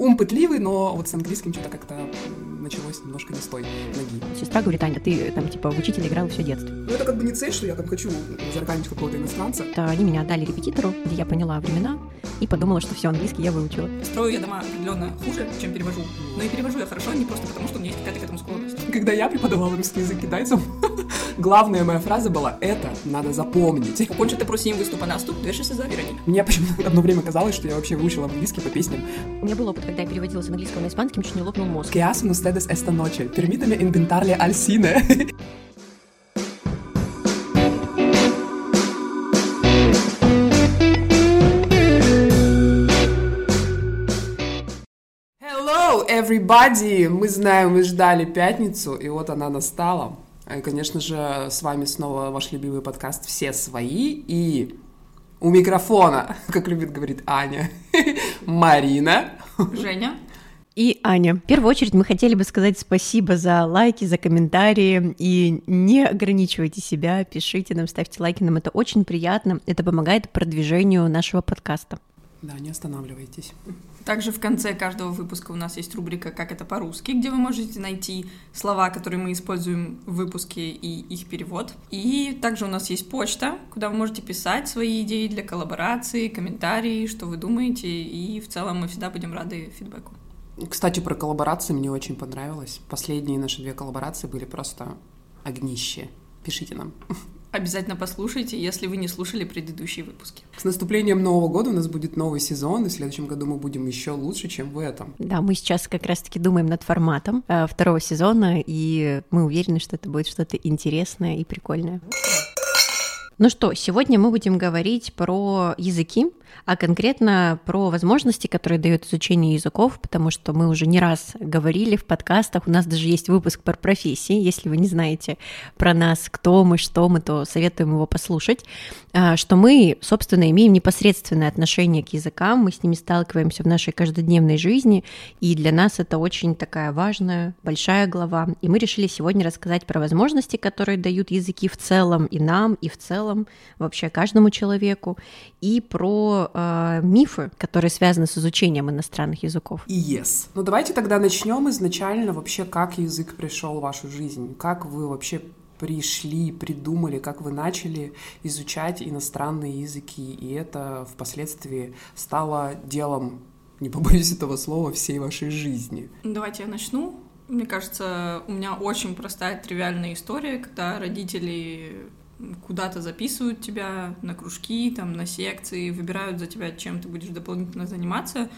ум пытливый, но вот с английским что-то как-то началось немножко не с той ноги. Сестра говорит, Аня, ты там типа в учителя играла все детство. Ну это как бы не цель, что я там хочу зарганить какого-то иностранца. Это они меня отдали репетитору, где я поняла времена и подумала, что все английский я выучила. Строю я дома определенно хуже, чем перевожу. Но и перевожу я хорошо не просто потому, что у меня есть какая-то к этому склонность. Когда я преподавала русский язык китайцам, главная моя фраза была «это надо запомнить». Покончу ты просим выступа наступ, движешься за верой. Мне почему-то одно время казалось, что я вообще выучила английский по песням. У меня был опыт, когда я переводила с английского на испанский, чуть не лопнул мозг. Que hacen ustedes esta noche? Permítame inventarle al cine. Everybody! Мы знаем, вы ждали пятницу, и вот она настала. И, конечно же, с вами снова ваш любимый подкаст «Все свои», и у микрофона, как любит говорить Аня, Марина. Женя. И Аня, в первую очередь мы хотели бы сказать спасибо за лайки, за комментарии, и не ограничивайте себя, пишите нам, ставьте лайки, нам это очень приятно, это помогает продвижению нашего подкаста. Да, не останавливайтесь. Также в конце каждого выпуска у нас есть рубрика «Как это по-русски», где вы можете найти слова, которые мы используем в выпуске и их перевод. И также у нас есть почта, куда вы можете писать свои идеи для коллаборации, комментарии, что вы думаете, и в целом мы всегда будем рады фидбэку. Кстати, про коллаборации мне очень понравилось. Последние наши две коллаборации были просто огнище. Пишите нам. Обязательно послушайте, если вы не слушали предыдущие выпуски. С наступлением Нового года у нас будет новый сезон, и в следующем году мы будем еще лучше, чем в этом. Да, мы сейчас как раз-таки думаем над форматом э, второго сезона, и мы уверены, что это будет что-то интересное и прикольное. Ну что, сегодня мы будем говорить про языки, а конкретно про возможности, которые дает изучение языков, потому что мы уже не раз говорили в подкастах, у нас даже есть выпуск про профессии, если вы не знаете про нас, кто мы, что мы, то советуем его послушать, а, что мы, собственно, имеем непосредственное отношение к языкам, мы с ними сталкиваемся в нашей каждодневной жизни, и для нас это очень такая важная, большая глава, и мы решили сегодня рассказать про возможности, которые дают языки в целом и нам, и в целом вообще каждому человеку, и про э, мифы, которые связаны с изучением иностранных языков. Yes. Ну давайте тогда начнем изначально вообще, как язык пришел в вашу жизнь, как вы вообще пришли, придумали, как вы начали изучать иностранные языки, и это впоследствии стало делом, не побоюсь этого слова, всей вашей жизни. Давайте я начну. Мне кажется, у меня очень простая, тривиальная история, когда родители куда-то записывают тебя на кружки, там, на секции, выбирают за тебя, чем ты будешь дополнительно заниматься.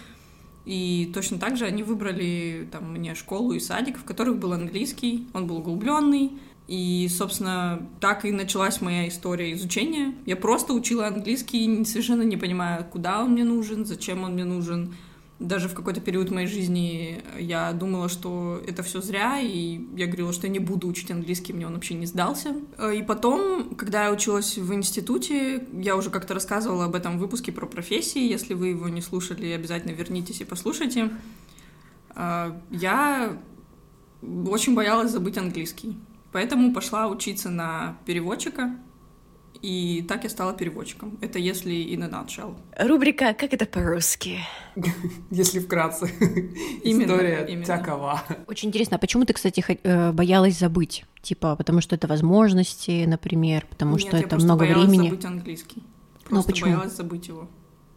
И точно так же они выбрали там, мне школу и садик, в которых был английский, он был углубленный. И, собственно, так и началась моя история изучения. Я просто учила английский, совершенно не понимая, куда он мне нужен, зачем он мне нужен, даже в какой-то период моей жизни я думала, что это все зря, и я говорила, что я не буду учить английский, мне он вообще не сдался. И потом, когда я училась в институте, я уже как-то рассказывала об этом выпуске про профессии, если вы его не слушали, обязательно вернитесь и послушайте. А, я очень боялась забыть английский, поэтому пошла учиться на переводчика, и так я стала переводчиком. Это если in a nutshell. Рубрика «Как это по-русски?» Если вкратце. История такова. Очень интересно, а почему ты, кстати, э, боялась забыть? Типа, потому что это возможности, например, потому Нет, что я это много боялась времени. забыть английский. Просто почему? боялась забыть его.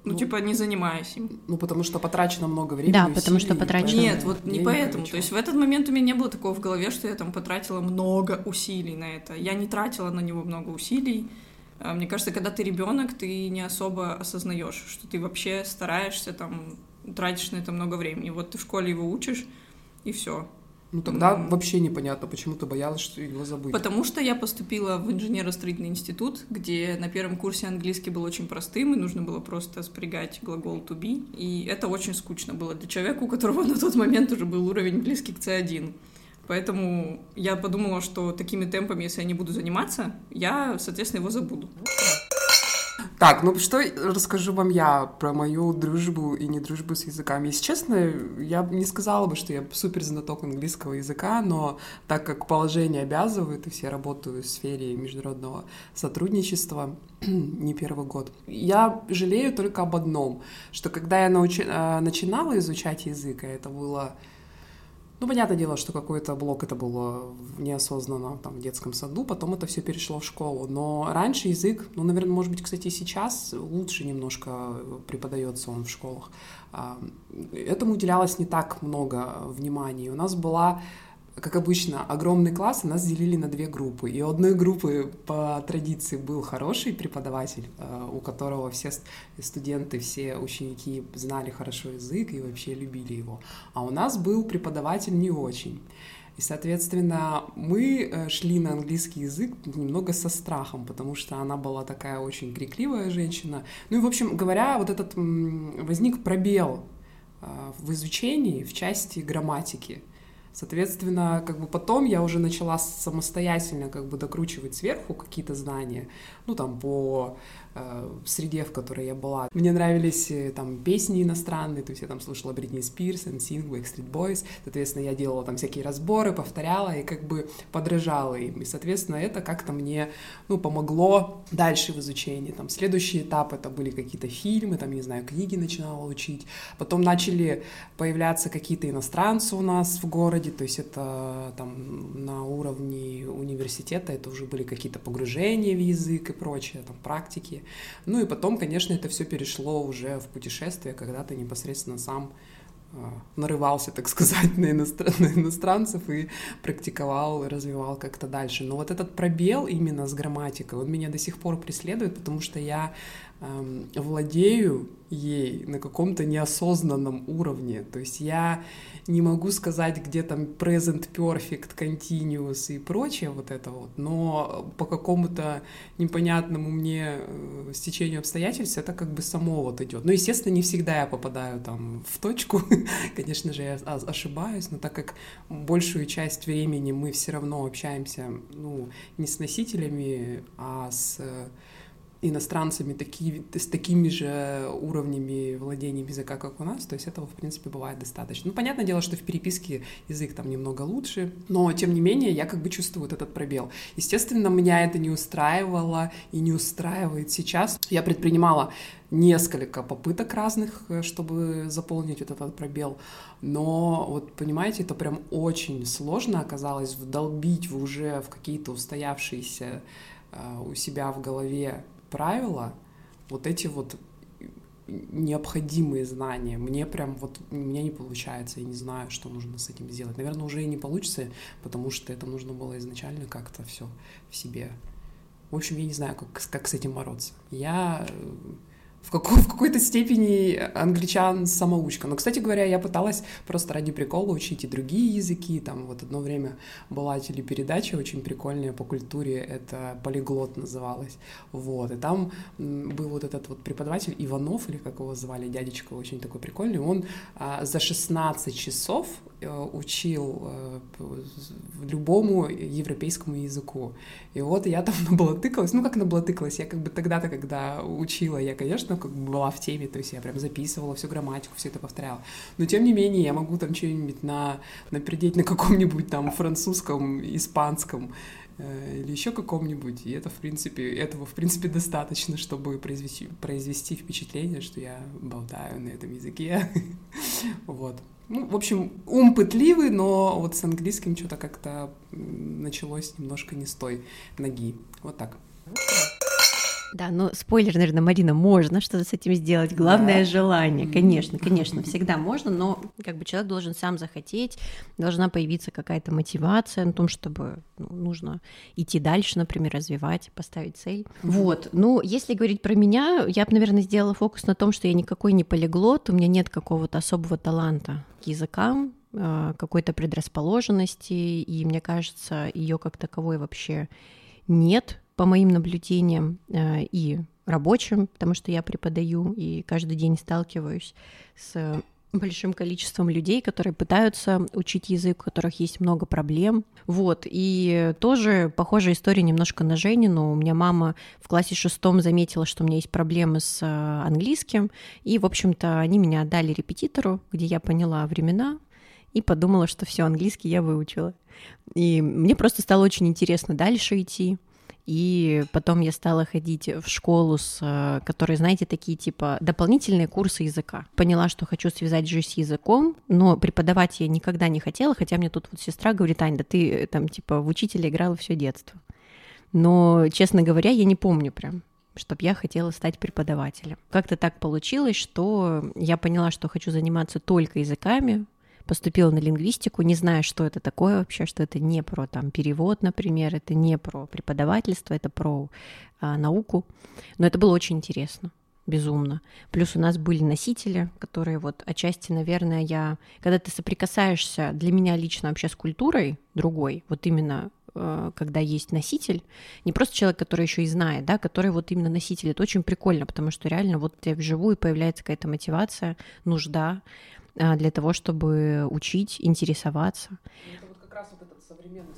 Ну, Ну, типа, не занимаясь им. Ну, потому что потрачено много времени. Да, и потому что усилий, потрачено- Нет, вот не поэтому. ничего. То есть в этот момент у меня не было такого в голове, что я там потратила много усилий на это. Я не тратила на него много усилий. А, Мне кажется, когда ты ребенок, ты не особо осознаешь, что ты вообще стараешься там тратишь на это много времени. Вот ты в школе его учишь, и все. Ну, тогда М. вообще непонятно, почему ты боялась, что его забыть. Потому что я поступила в инженерно-строительный институт, где на первом курсе английский был очень простым, и нужно было просто спрягать глагол to be. И это очень скучно было для человека, у которого на тот момент уже был уровень близкий к C1. Поэтому я подумала, что такими темпами, если я не буду заниматься, я, соответственно, его забуду. Так, ну что расскажу вам я про мою дружбу и не дружбу с языками. Если честно, я не сказала бы, что я супер знаток английского языка, но так как положение обязывает, и все работаю в сфере международного сотрудничества не первый год, я жалею только об одном, что когда я научи... Э, начинала изучать язык, а это было ну, понятное дело, что какой-то блок это было неосознанно там, в детском саду, потом это все перешло в школу. Но раньше язык, ну, наверное, может быть, кстати, сейчас лучше немножко преподается он в школах. Этому уделялось не так много внимания. У нас была как обычно, огромный класс, нас делили на две группы. И у одной группы по традиции был хороший преподаватель, э, у которого все студенты, все ученики знали хорошо язык и вообще любили его. А у нас был преподаватель не очень. И, соответственно, мы э, шли на английский язык немного со страхом, потому что она была такая очень крикливая женщина. Ну и, в общем говоря, вот этот возник пробел э, в изучении в части грамматики. Соответственно, как бы потом я уже начала самостоятельно как бы докручивать сверху какие-то знания, ну там по в среде, в которой я была. Мне нравились э, там песни иностранные, то есть я там слушала Бритни Спирс, NSYNC, Backstreet Boys, соответственно, я делала там всякие разборы, повторяла и как бы подражала им, и, соответственно, это как-то мне, ну, помогло дальше в изучении. Там следующий этап это были какие-то фильмы, там, не знаю, книги начинала учить, потом начали появляться какие-то иностранцы у нас в городе, то есть это там на уровне университета, это уже были какие-то погружения в язык и прочее, там, практики, ну и потом, конечно, это все перешло уже в путешествие, когда ты непосредственно сам а, нарывался, так сказать, на, иностран... на иностранцев и практиковал, развивал как-то дальше. Но вот этот пробел именно с грамматикой, он меня до сих пор преследует, потому что я эм, владею ей на каком-то неосознанном уровне. То есть я не могу сказать, где там present perfect, continuous и прочее вот это вот, но по какому-то непонятному мне э, стечению обстоятельств это как бы само вот идет. Но, естественно, не всегда я попадаю там в точку, конечно же, я ошибаюсь, но так как большую часть времени мы все равно общаемся, ну, не с носителями, а с иностранцами такие, с такими же уровнями владения языка, как у нас, то есть этого, в принципе, бывает достаточно. Ну, понятное дело, что в переписке язык там немного лучше, но, тем не менее, я как бы чувствую вот этот пробел. Естественно, меня это не устраивало и не устраивает сейчас. Я предпринимала несколько попыток разных, э, чтобы заполнить вот этот пробел. Но вот понимаете, это прям очень сложно оказалось вдолбить уже в какие-то устоявшиеся э, у себя в голове правила, вот эти вот необходимые знания. Мне прям вот, у меня не получается, я не знаю, что нужно с этим сделать. Наверное, уже и не получится, потому что это нужно было изначально как-то все в себе. В общем, я не знаю, как, как с этим бороться. Я в, какой, в какой-то степени англичан самоучка. Но, кстати говоря, я пыталась просто ради прикола учить и другие языки. Там вот одно время была телепередача очень прикольная по культуре, это «Полиглот» называлась. Вот, и там был вот этот вот преподаватель Иванов, или как его звали, дядечка очень такой прикольный, он а, за 16 часов учил э, любому европейскому языку. И вот я там наблатыкалась, ну как наблатыкалась, я как бы тогда-то, когда учила, я, конечно, как бы была в теме, то есть я прям записывала всю грамматику, все это повторяла. Но тем не менее, я могу там что-нибудь на, напердеть на каком-нибудь там французском, испанском э, или еще каком-нибудь, и это, в принципе, этого, в принципе, достаточно, чтобы произвести, произвести впечатление, что я болтаю на этом языке. Вот. Ну, в общем, ум пытливый, но вот с английским что-то как-то началось немножко не с той ноги. Вот так. Да, но спойлер, наверное, Марина, можно что-то с этим сделать. Главное да. желание. Конечно, конечно, всегда можно, но как бы человек должен сам захотеть, должна появиться какая-то мотивация на том, чтобы ну, нужно идти дальше, например, развивать, поставить цель. Вот. Ну, если говорить про меня, я бы, наверное, сделала фокус на том, что я никакой не полиглот, у меня нет какого-то особого таланта к языкам, а, какой-то предрасположенности, и мне кажется, ее как таковой вообще нет по моим наблюдениям э, и рабочим, потому что я преподаю и каждый день сталкиваюсь с большим количеством людей, которые пытаются учить язык, у которых есть много проблем. Вот, и тоже похожая история немножко на Женину. У меня мама в классе шестом заметила, что у меня есть проблемы с э, английским, и, в общем-то, они меня отдали репетитору, где я поняла времена, и подумала, что все английский я выучила. И мне просто стало очень интересно дальше идти. И потом я стала ходить в школу, с, э, которые, знаете, такие типа дополнительные курсы языка. Поняла, что хочу связать жизнь с языком, но преподавать я никогда не хотела, хотя мне тут вот сестра говорит, Ань, да ты э, там типа в учителя играла все детство. Но, честно говоря, я не помню прям чтобы я хотела стать преподавателем. Как-то так получилось, что я поняла, что хочу заниматься только языками, поступила на лингвистику, не зная, что это такое вообще, что это не про там перевод, например, это не про преподавательство, это про а, науку. Но это было очень интересно безумно. Плюс у нас были носители, которые вот отчасти, наверное, я... Когда ты соприкасаешься для меня лично вообще с культурой другой, вот именно э, когда есть носитель, не просто человек, который еще и знает, да, который вот именно носитель, это очень прикольно, потому что реально вот тебе вживую появляется какая-то мотивация, нужда, для того, чтобы учить, интересоваться.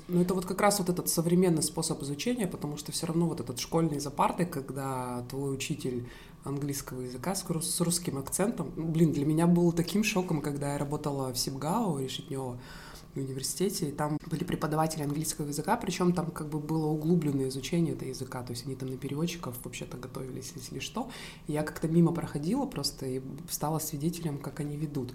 Ну, это вот как раз вот этот современный способ изучения, потому что все равно вот этот школьный за партой, когда твой учитель английского языка с, с русским акцентом, ну, блин, для меня было таким шоком, когда я работала в Сибгао, Решетнево, университете, и там были преподаватели английского языка, причем там как бы было углубленное изучение этого языка, то есть они там на переводчиков вообще-то готовились, если что. И я как-то мимо проходила просто и стала свидетелем, как они ведут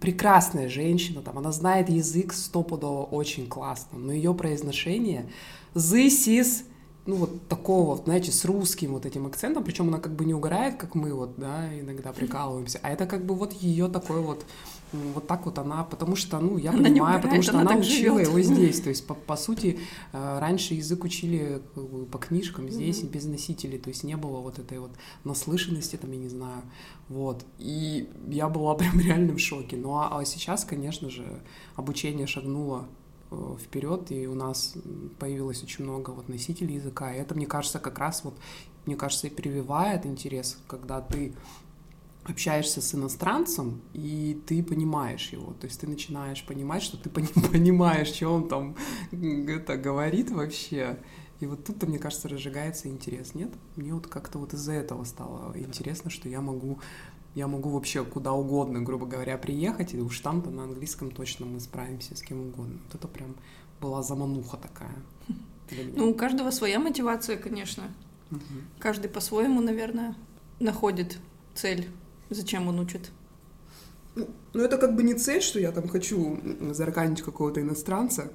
прекрасная женщина, там, она знает язык стопудово очень классно, но ее произношение this is ну, вот такого, знаете, с русским вот этим акцентом, причем она как бы не угорает, как мы вот, да, иногда прикалываемся, а это как бы вот ее такой вот вот так вот она, потому что, ну, я она понимаю, потому что она, она учила живет. его здесь. То есть, по, по сути, э, раньше язык учили как бы, по книжкам здесь, mm-hmm. без носителей. То есть не было вот этой вот наслышанности, там, я не знаю. Вот. И я была прям реально в шоке. Ну, а, а сейчас, конечно же, обучение шагнуло э, вперед, и у нас появилось очень много вот носителей языка. И это, мне кажется, как раз вот, мне кажется, и прививает интерес, когда ты общаешься с иностранцем, и ты понимаешь его. То есть ты начинаешь понимать, что ты понимаешь, что он там это говорит вообще. И вот тут-то, мне кажется, разжигается интерес. Нет? Мне вот как-то вот из-за этого стало интересно, что я могу я могу вообще куда угодно, грубо говоря, приехать, и уж там-то на английском точно мы справимся с кем угодно. Вот это прям была замануха такая. Ну, у каждого своя мотивация, конечно. Угу. Каждый по-своему, наверное, находит цель Зачем он учит? Ну, это как бы не цель, что я там хочу зарканить какого-то иностранца,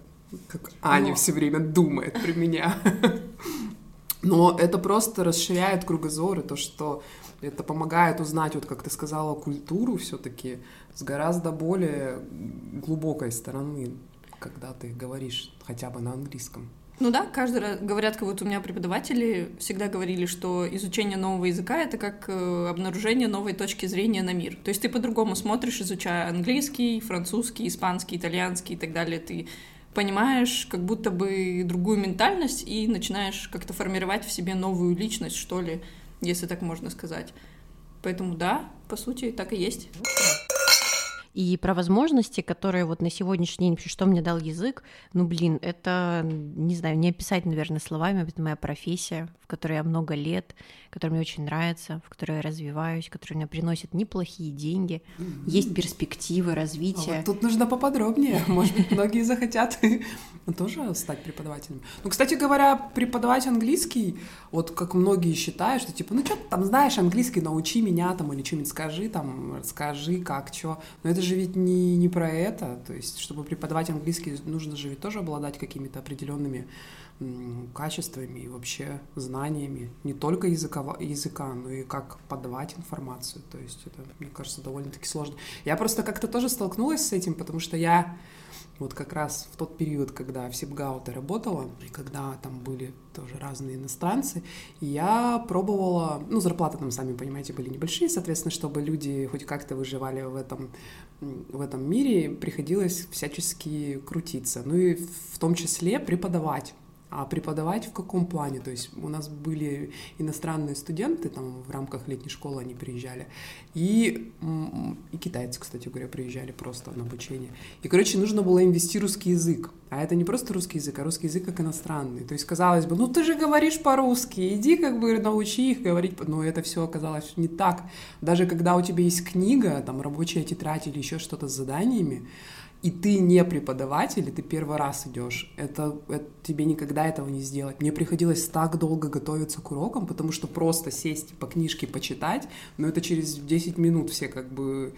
как Аня Но... все время думает при меня. Но это просто расширяет кругозор, и то, что это помогает узнать, вот как ты сказала, культуру все-таки с гораздо более глубокой стороны, когда ты говоришь хотя бы на английском. Ну да, каждый раз говорят, как вот у меня преподаватели всегда говорили, что изучение нового языка — это как э, обнаружение новой точки зрения на мир. То есть ты по-другому смотришь, изучая английский, французский, испанский, итальянский и так далее. Ты понимаешь как будто бы другую ментальность и начинаешь как-то формировать в себе новую личность, что ли, если так можно сказать. Поэтому да, по сути, так и есть и про возможности, которые вот на сегодняшний день, что мне дал язык, ну, блин, это, не знаю, не описать, наверное, словами, это моя профессия, в которой я много лет, которая мне очень нравится, в которой я развиваюсь, которая мне приносит неплохие деньги, есть перспективы развития. А вот тут нужно поподробнее, может быть, многие захотят тоже стать преподавателем. Ну, кстати говоря, преподавать английский, вот как многие считают, что типа, ну что ты там знаешь английский, научи меня там или что-нибудь скажи там, расскажи, как, что. Но это же ведь не, не про это. То есть, чтобы преподавать английский, нужно же ведь тоже обладать какими-то определенными качествами и вообще знаниями не только языка, языка, но и как подавать информацию. То есть это, мне кажется, довольно-таки сложно. Я просто как-то тоже столкнулась с этим, потому что я вот как раз в тот период, когда в Сибгауте работала, и когда там были тоже разные иностранцы, я пробовала, ну, зарплаты там, сами понимаете, были небольшие, соответственно, чтобы люди хоть как-то выживали в этом, в этом мире, приходилось всячески крутиться, ну и в том числе преподавать А преподавать в каком плане? То есть у нас были иностранные студенты, там в рамках летней школы они приезжали, и, и китайцы, кстати говоря, приезжали просто на обучение. И, короче, нужно было им вести русский язык. А это не просто русский язык, а русский язык как иностранный. То есть, казалось бы, ну ты же говоришь по-русски, иди как бы научи их говорить. Но это все оказалось не так. Даже когда у тебя есть книга, там рабочая тетрадь или еще что-то с заданиями, и ты не преподаватель, и ты первый раз идешь, это, это тебе никогда этого не сделать. Мне приходилось так долго готовиться к урокам, потому что просто сесть по книжке почитать, но это через 10 минут все как бы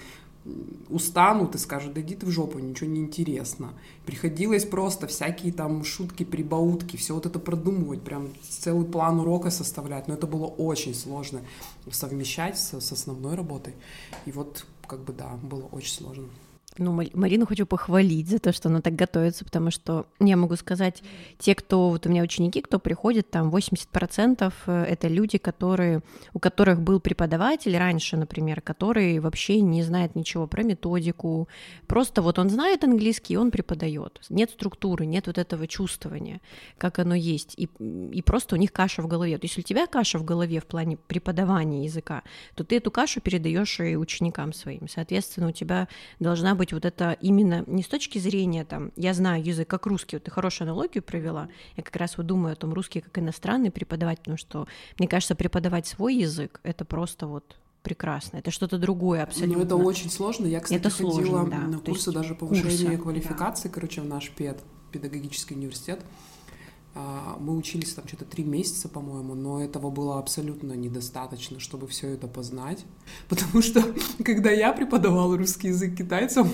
устанут и скажут, да иди ты в жопу, ничего не интересно. Приходилось просто всякие там шутки, прибаутки, все вот это продумывать, прям целый план урока составлять, но это было очень сложно совмещать с, с основной работой. И вот как бы да, было очень сложно. Ну, Марину хочу похвалить за то, что она так готовится, потому что я могу сказать, те, кто, вот у меня ученики, кто приходит, там 80% э, это люди, которые, у которых был преподаватель раньше, например, который вообще не знает ничего про методику, просто вот он знает английский, и он преподает. Нет структуры, нет вот этого чувствования, как оно есть, и, и просто у них каша в голове. То есть если у тебя каша в голове в плане преподавания языка, то ты эту кашу передаешь и ученикам своим. Соответственно, у тебя должна быть быть вот это именно не с точки зрения, там, я знаю язык как русский, вот ты хорошую аналогию провела, я как раз вот думаю о том, русский как иностранный преподавать, потому что, мне кажется, преподавать свой язык — это просто вот прекрасно. Это что-то другое абсолютно. Ну, это очень сложно. Я, кстати, это ходила сложно, да. на курсы даже повышения курсы, квалификации, да. короче, в наш ПЕД, педагогический университет. А, мы учились там что-то три месяца, по-моему, но этого было абсолютно недостаточно, чтобы все это познать. Потому что, когда я преподавала русский язык китайцам,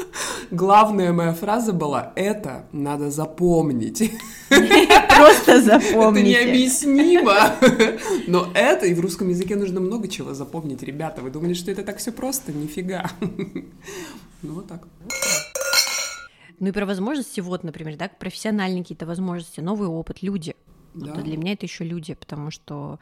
главная моя фраза была «это надо запомнить». Просто запомнить. Это необъяснимо. Но это, и в русском языке нужно много чего запомнить. Ребята, вы думали, что это так все просто? Нифига. Ну, вот так. Ну и про возможности, вот, например, да, профессиональные какие-то возможности, новый опыт, люди. Да. Вот, для меня это еще люди, потому что,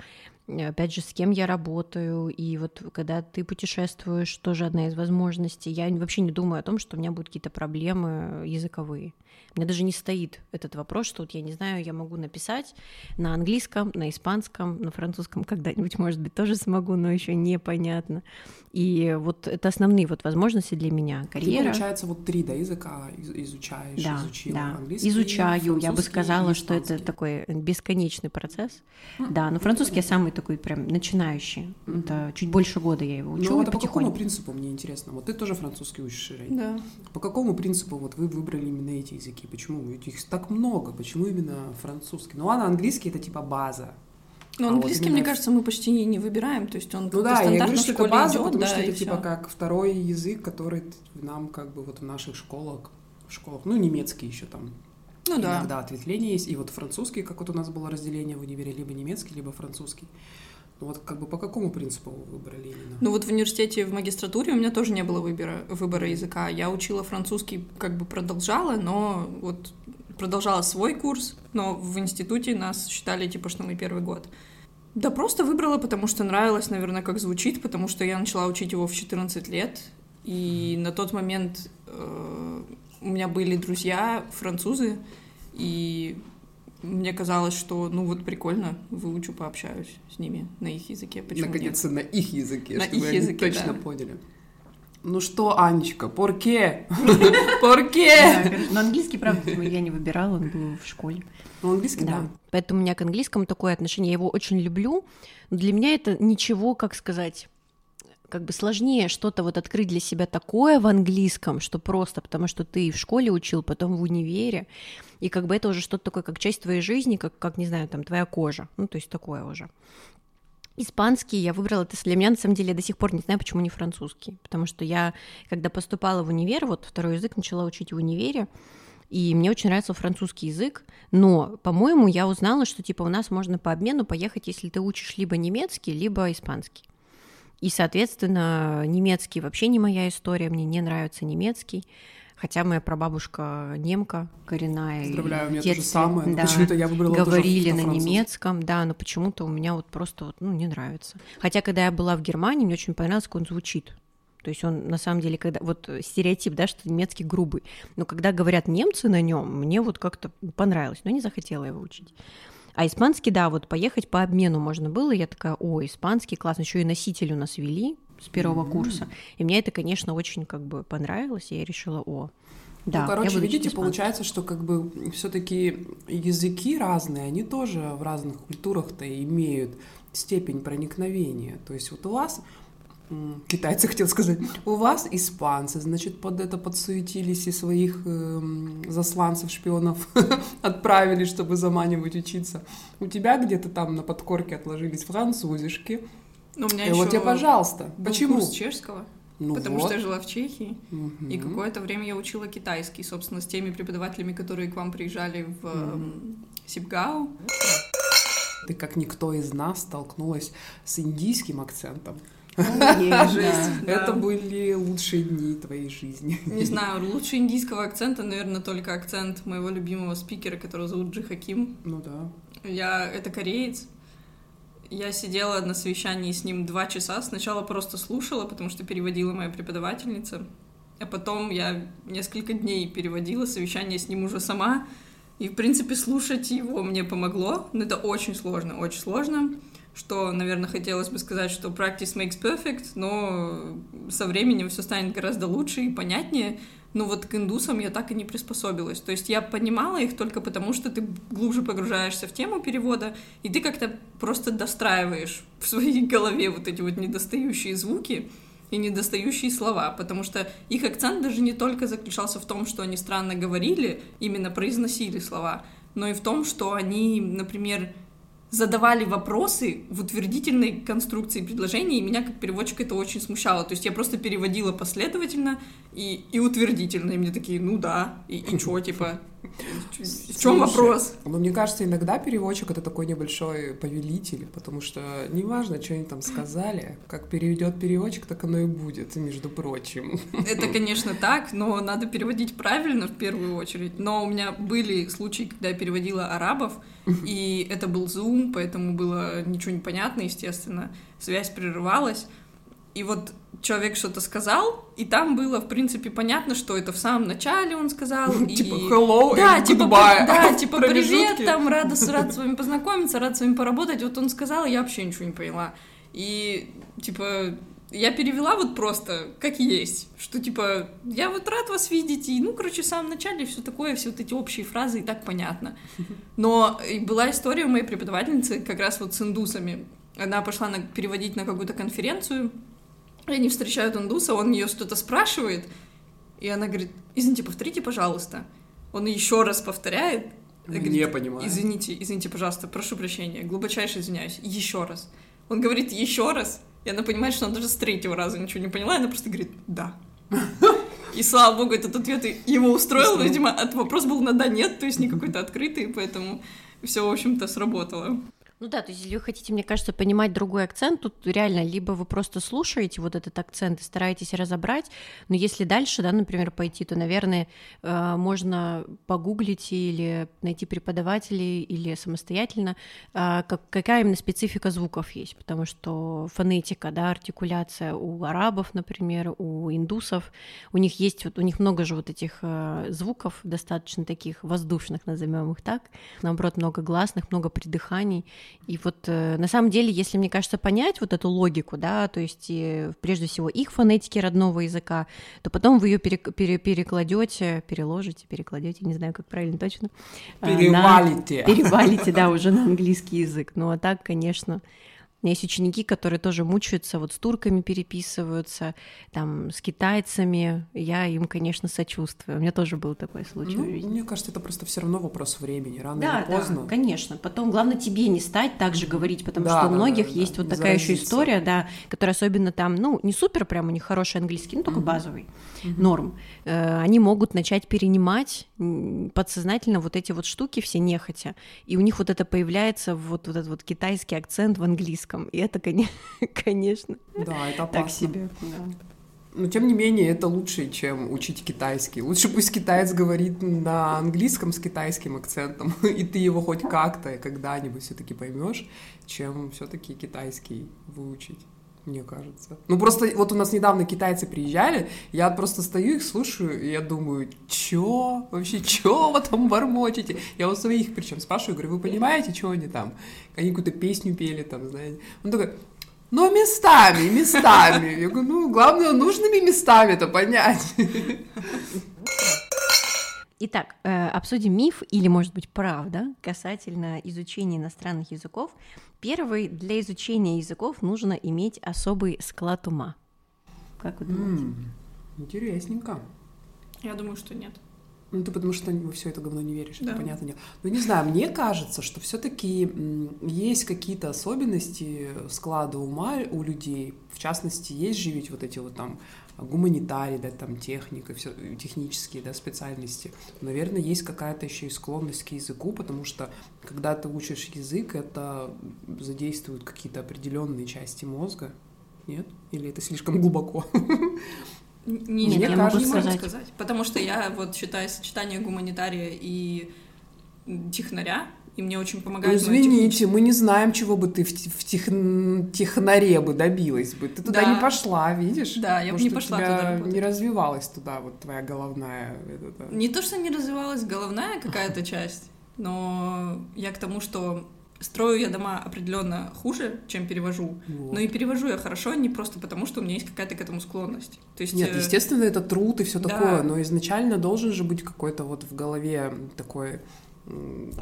опять же, с кем я работаю, и вот когда ты путешествуешь, тоже одна из возможностей. Я вообще не думаю о том, что у меня будут какие-то проблемы языковые. У меня даже не стоит этот вопрос, что вот я не знаю, я могу написать на английском, на испанском, на французском когда-нибудь, может быть, тоже смогу, но еще непонятно. И вот это основные вот возможности для меня. Карьера. Ты, получается, вот три да, языка изучаешь, да, изучила да. английский, Изучаю, я бы сказала, что это такой бесконечный процесс. Mm-hmm. Да, но французский я самый такой прям начинающий. Mm-hmm. Это чуть больше года я его учу. Ну, это по какому принципу, мне интересно? Вот ты тоже французский учишь, Рей? Да. По какому принципу вот вы выбрали именно эти языки? Почему? Их так много. Почему именно французский? Ну ладно, английский это типа база. Ну, а английский, вот именно... мне кажется, мы почти не, не выбираем, то есть он ну, да, я говорю, что это база, идет, потому да, что это типа как второй язык, который нам как бы вот в наших школах, в школах, ну, немецкий еще там ну, иногда да. ответвление есть, и вот французский, как вот у нас было разделение в универе, либо немецкий, либо французский. Ну вот как бы по какому принципу вы выбрали именно? Ну вот в университете в магистратуре у меня тоже не было выбора, выбора языка. Я учила французский, как бы продолжала, но вот продолжала свой курс, но в институте нас считали, типа, что мы первый год. Да просто выбрала, потому что нравилось, наверное, как звучит, потому что я начала учить его в 14 лет, и на тот момент э, у меня были друзья французы, и мне казалось, что, ну вот прикольно, выучу, пообщаюсь с ними на их языке. Почему Наконец-то на их языке, на чтобы их языке, точно да. поняли. Ну что, Анечка, порке? Порке? Но английский, правда, я не выбирала, он был в школе. Ну, английский, да. Поэтому у меня к английскому такое отношение. Я его очень люблю. Но для меня это ничего, как сказать, как бы сложнее что-то вот открыть для себя такое в английском, что просто потому, что ты в школе учил, потом в универе, и как бы это уже что-то такое, как часть твоей жизни, как, как не знаю, там, твоя кожа, ну, то есть такое уже. Испанский я выбрала, это для меня, на самом деле, я до сих пор не знаю, почему не французский, потому что я, когда поступала в универ, вот второй язык начала учить в универе, и мне очень нравится французский язык, но, по-моему, я узнала, что, типа, у нас можно по обмену поехать, если ты учишь либо немецкий, либо испанский. И, соответственно, немецкий вообще не моя история, мне не нравится немецкий. Хотя моя прабабушка немка коренная. Поздравляю, у меня то же самое. Да, почему-то я выбрала Говорили тоже на немецком, да, но почему-то у меня вот просто вот, ну, не нравится. Хотя, когда я была в Германии, мне очень понравилось, как он звучит. То есть он на самом деле, когда вот стереотип, да, что немецкий грубый, но когда говорят немцы на нем, мне вот как-то понравилось, но не захотела его учить. А испанский, да, вот поехать по обмену можно было, я такая, о, испанский классно, еще и носитель у нас вели с первого mm-hmm. курса, и мне это, конечно, очень как бы понравилось, и я решила, о, да, ну, короче, видите, получается, что как бы все-таки языки разные, они тоже в разных культурах-то имеют степень проникновения. То есть вот у вас китайцы хотел сказать, у вас испанцы, значит, под это подсуетились и своих э, засланцев, шпионов отправили, чтобы заманивать учиться. У тебя где-то там на подкорке отложились французишки. Ну, у меня и еще вот тебе, пожалуйста. Почему? Курс чешского. Ну потому вот. что я жила в Чехии, угу. и какое-то время я учила китайский, собственно, с теми преподавателями, которые к вам приезжали в угу. Сибгау. Ты, как никто из нас, столкнулась с индийским акцентом. Это были лучшие дни твоей жизни. Не знаю, лучше индийского акцента, наверное, только акцент моего любимого спикера, которого зовут Джи Хаким. Ну да. Я... Это кореец. Я сидела на совещании с ним два часа. Сначала просто слушала, потому что переводила моя преподавательница. А потом я несколько дней переводила совещание с ним уже сама. И, в принципе, слушать его мне помогло. Но это очень сложно, очень сложно что, наверное, хотелось бы сказать, что practice makes perfect, но со временем все станет гораздо лучше и понятнее. Но вот к индусам я так и не приспособилась. То есть я понимала их только потому, что ты глубже погружаешься в тему перевода, и ты как-то просто достраиваешь в своей голове вот эти вот недостающие звуки и недостающие слова, потому что их акцент даже не только заключался в том, что они странно говорили, именно произносили слова, но и в том, что они, например, задавали вопросы в утвердительной конструкции предложения, и меня как переводчика это очень смущало. То есть я просто переводила последовательно и, и утвердительно, и мне такие, ну да, и, и чё, типа, в чем вопрос? Ну, мне кажется, иногда переводчик — это такой небольшой повелитель, потому что неважно, что они там сказали, как переведет переводчик, так оно и будет, между прочим. Это, конечно, так, но надо переводить правильно в первую очередь. Но у меня были случаи, когда я переводила арабов, и это был Zoom, поэтому было ничего не понятно, естественно. Связь прерывалась. И вот человек что-то сказал, и там было, в принципе, понятно, что это в самом начале он сказал. Типа hello да, типа. Да, типа привет, там рада, рад с вами познакомиться, рад с вами поработать. Вот он сказал, я вообще ничего не поняла. И, типа, я перевела вот просто как есть, что типа я вот рад вас видеть, и ну, короче, в самом начале все такое, все вот эти общие фразы, и так понятно. Но была история у моей преподавательницы как раз вот с индусами. Она пошла на, переводить на какую-то конференцию, и они встречают индуса, он ее что-то спрашивает, и она говорит, извините, повторите, пожалуйста. Он еще раз повторяет. Говорит, не понимаю. Извините, извините, пожалуйста, прошу прощения, глубочайше извиняюсь, еще раз. Он говорит еще раз, и она понимает, что она даже с третьего раза ничего не поняла, и она просто говорит «да». И слава богу, этот ответ его устроил, видимо, вопрос был на «да-нет», то есть не какой-то открытый, поэтому все, в общем-то, сработало. Ну да, то есть если вы хотите, мне кажется, понимать другой акцент, тут реально либо вы просто слушаете вот этот акцент и стараетесь разобрать, но если дальше, да, например, пойти, то, наверное, э, можно погуглить или найти преподавателей или самостоятельно, э, какая именно специфика звуков есть, потому что фонетика, да, артикуляция у арабов, например, у индусов, у них есть вот, у них много же вот этих э, звуков, достаточно таких воздушных, назовем их так, наоборот, много гласных, много придыханий, и вот э, на самом деле, если, мне кажется, понять вот эту логику, да, то есть и, прежде всего их фонетики родного языка, то потом вы ее пере, пере, перекладете, переложите, перекладете, не знаю, как правильно точно. Э, перевалите. На, перевалите, да, уже на английский язык. Ну а так, конечно, у меня есть ученики, которые тоже мучаются, вот с турками переписываются, там, с китайцами. Я им, конечно, сочувствую. У меня тоже был такой случай ну. Мне кажется, это просто все равно вопрос времени, рано да, или поздно. Да, конечно. Потом, главное, тебе не стать так же говорить, потому да, что у многих да, есть да, вот такая еще история, да, которая особенно там, ну, не супер прям у них хороший английский, ну, только угу. базовый, угу. норм. Э, они могут начать перенимать подсознательно вот эти вот штуки все нехотя, и у них вот это появляется, вот, вот этот вот китайский акцент в английском английском. И это, конечно, да, это так себе. Да. Но тем не менее, это лучше, чем учить китайский. Лучше пусть китаец говорит на английском с китайским акцентом, и ты его хоть как-то когда-нибудь все-таки поймешь, чем все-таки китайский выучить. Мне кажется. Ну, просто вот у нас недавно китайцы приезжали, я просто стою их слушаю, и я думаю, чё? Вообще, чё вы там бормочете? Я у своих причем спрашиваю, говорю, вы понимаете, что они там? Они какую-то песню пели там, знаете. Он такой, ну, местами, местами. Я говорю, ну, главное, нужными местами это понять. Итак, э, обсудим миф или, может быть, правда касательно изучения иностранных языков. Первый, для изучения языков нужно иметь особый склад ума. Как вы думаете? Mm, интересненько. Я думаю, что нет. Ну, ты потому что во все это говно не веришь, да. это понятно. Ну, не знаю, мне кажется, что все-таки есть какие-то особенности склада ума у людей. В частности, есть же ведь вот эти вот там гуманитарий, да, там техника, все, технические, да, специальности. Наверное, есть какая-то еще и склонность к языку, потому что когда ты учишь язык, это задействуют какие-то определенные части мозга. Нет? Или это слишком глубоко? Не, Мне я кажется, не могу сказать. Потому что я вот считаю сочетание гуманитария и технаря и мне очень помогает. Ну, извините, мы не знаем, чего бы ты в, в тех, технаре бы добилась бы. Ты туда да. не пошла, видишь? Да, я бы не пошла туда работать. не развивалась туда, вот твоя головная... Это, Не то, что не развивалась головная какая-то часть, но я к тому, что строю я дома определенно хуже, чем перевожу. Вот. Но и перевожу я хорошо не просто потому, что у меня есть какая-то к этому склонность. То есть, Нет, э, естественно, это труд и все да. такое, но изначально должен же быть какой-то вот в голове такой